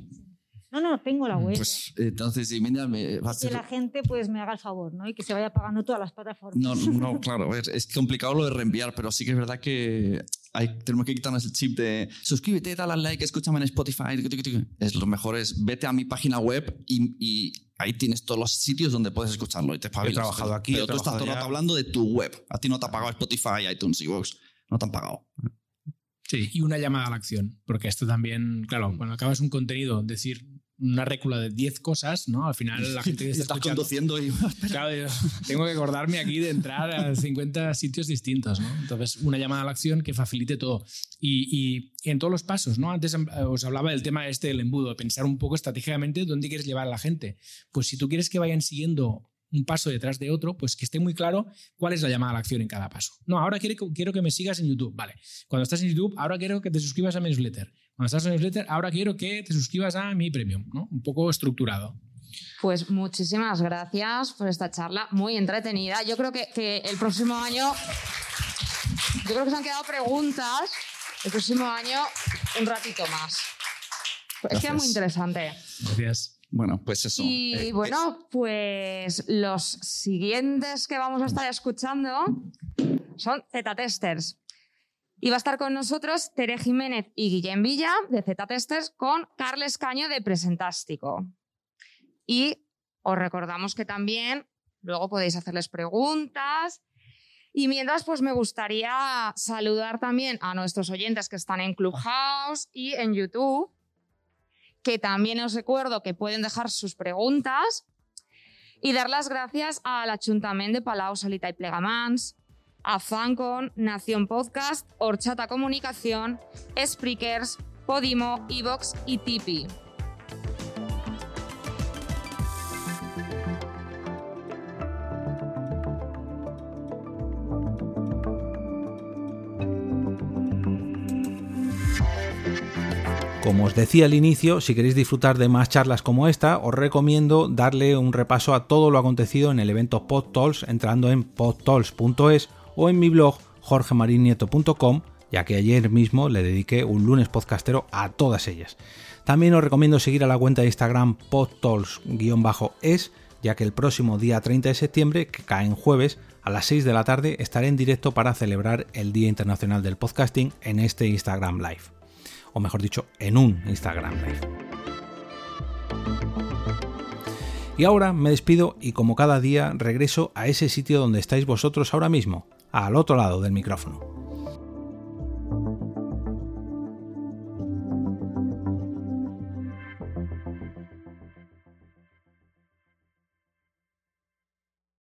no, no, tengo la web. Pues entonces, si mira, me va a que la gente pues me haga el favor, ¿no? Y que se vaya pagando todas las plataformas. No, no, <laughs> claro, a ver, es complicado lo de reenviar, pero sí que es verdad que hay, tenemos que quitarnos el chip de suscríbete, dale al like, escúchame en Spotify. Es lo mejor es vete a mi página web y, y ahí tienes todos los sitios donde puedes escucharlo y te espabilas. He trabajado aquí, Pero he tú estás todo el rato hablando de tu web. A ti no te ha pagado Spotify, iTunes y Vox. No te han pagado. Sí, y una llamada a la acción, porque esto también, claro, cuando acabas un contenido, decir una récula de 10 cosas, ¿no? Al final la <laughs> gente está Estás conduciendo y... <laughs> Claro, tengo que acordarme aquí de entrar a 50 sitios distintos, ¿no? Entonces, una llamada a la acción que facilite todo. Y, y en todos los pasos, ¿no? Antes eh, os hablaba del tema este del embudo, de pensar un poco estratégicamente dónde quieres llevar a la gente. Pues si tú quieres que vayan siguiendo un paso detrás de otro, pues que esté muy claro cuál es la llamada a la acción en cada paso. No, ahora quiero, que- quiero que me sigas en YouTube. Vale. Cuando estás en YouTube, ahora quiero que te suscribas a mi newsletter. Cuando estás en newsletter, ahora quiero que te suscribas a mi premium, ¿no? Un poco estructurado. Pues muchísimas gracias por esta charla, muy entretenida. Yo creo que, que el próximo año, yo creo que se han quedado preguntas. El próximo año, un ratito más. Es que era muy Gracias. interesante. Gracias. Bueno, pues eso. Y Eh, bueno, pues los siguientes que vamos a estar escuchando son Z-Testers. Y va a estar con nosotros Tere Jiménez y Guillem Villa de Z-Testers con Carles Caño de Presentástico. Y os recordamos que también luego podéis hacerles preguntas. Y mientras, pues me gustaría saludar también a nuestros oyentes que están en Clubhouse y en YouTube que también os recuerdo que pueden dejar sus preguntas y dar las gracias al Ayuntamiento de Palau, Solita y Plegamans, Afán con Nación Podcast, Horchata Comunicación, Spreakers, Podimo, Evox y Tipeee. Como os decía al inicio, si queréis disfrutar de más charlas como esta, os recomiendo darle un repaso a todo lo acontecido en el evento PodTalks entrando en podtalks.es o en mi blog jorgemarinieto.com, ya que ayer mismo le dediqué un lunes podcastero a todas ellas. También os recomiendo seguir a la cuenta de Instagram podtalks-es, ya que el próximo día 30 de septiembre, que cae en jueves, a las 6 de la tarde estaré en directo para celebrar el Día Internacional del Podcasting en este Instagram Live o mejor dicho, en un Instagram Live. Y ahora me despido y como cada día regreso a ese sitio donde estáis vosotros ahora mismo, al otro lado del micrófono.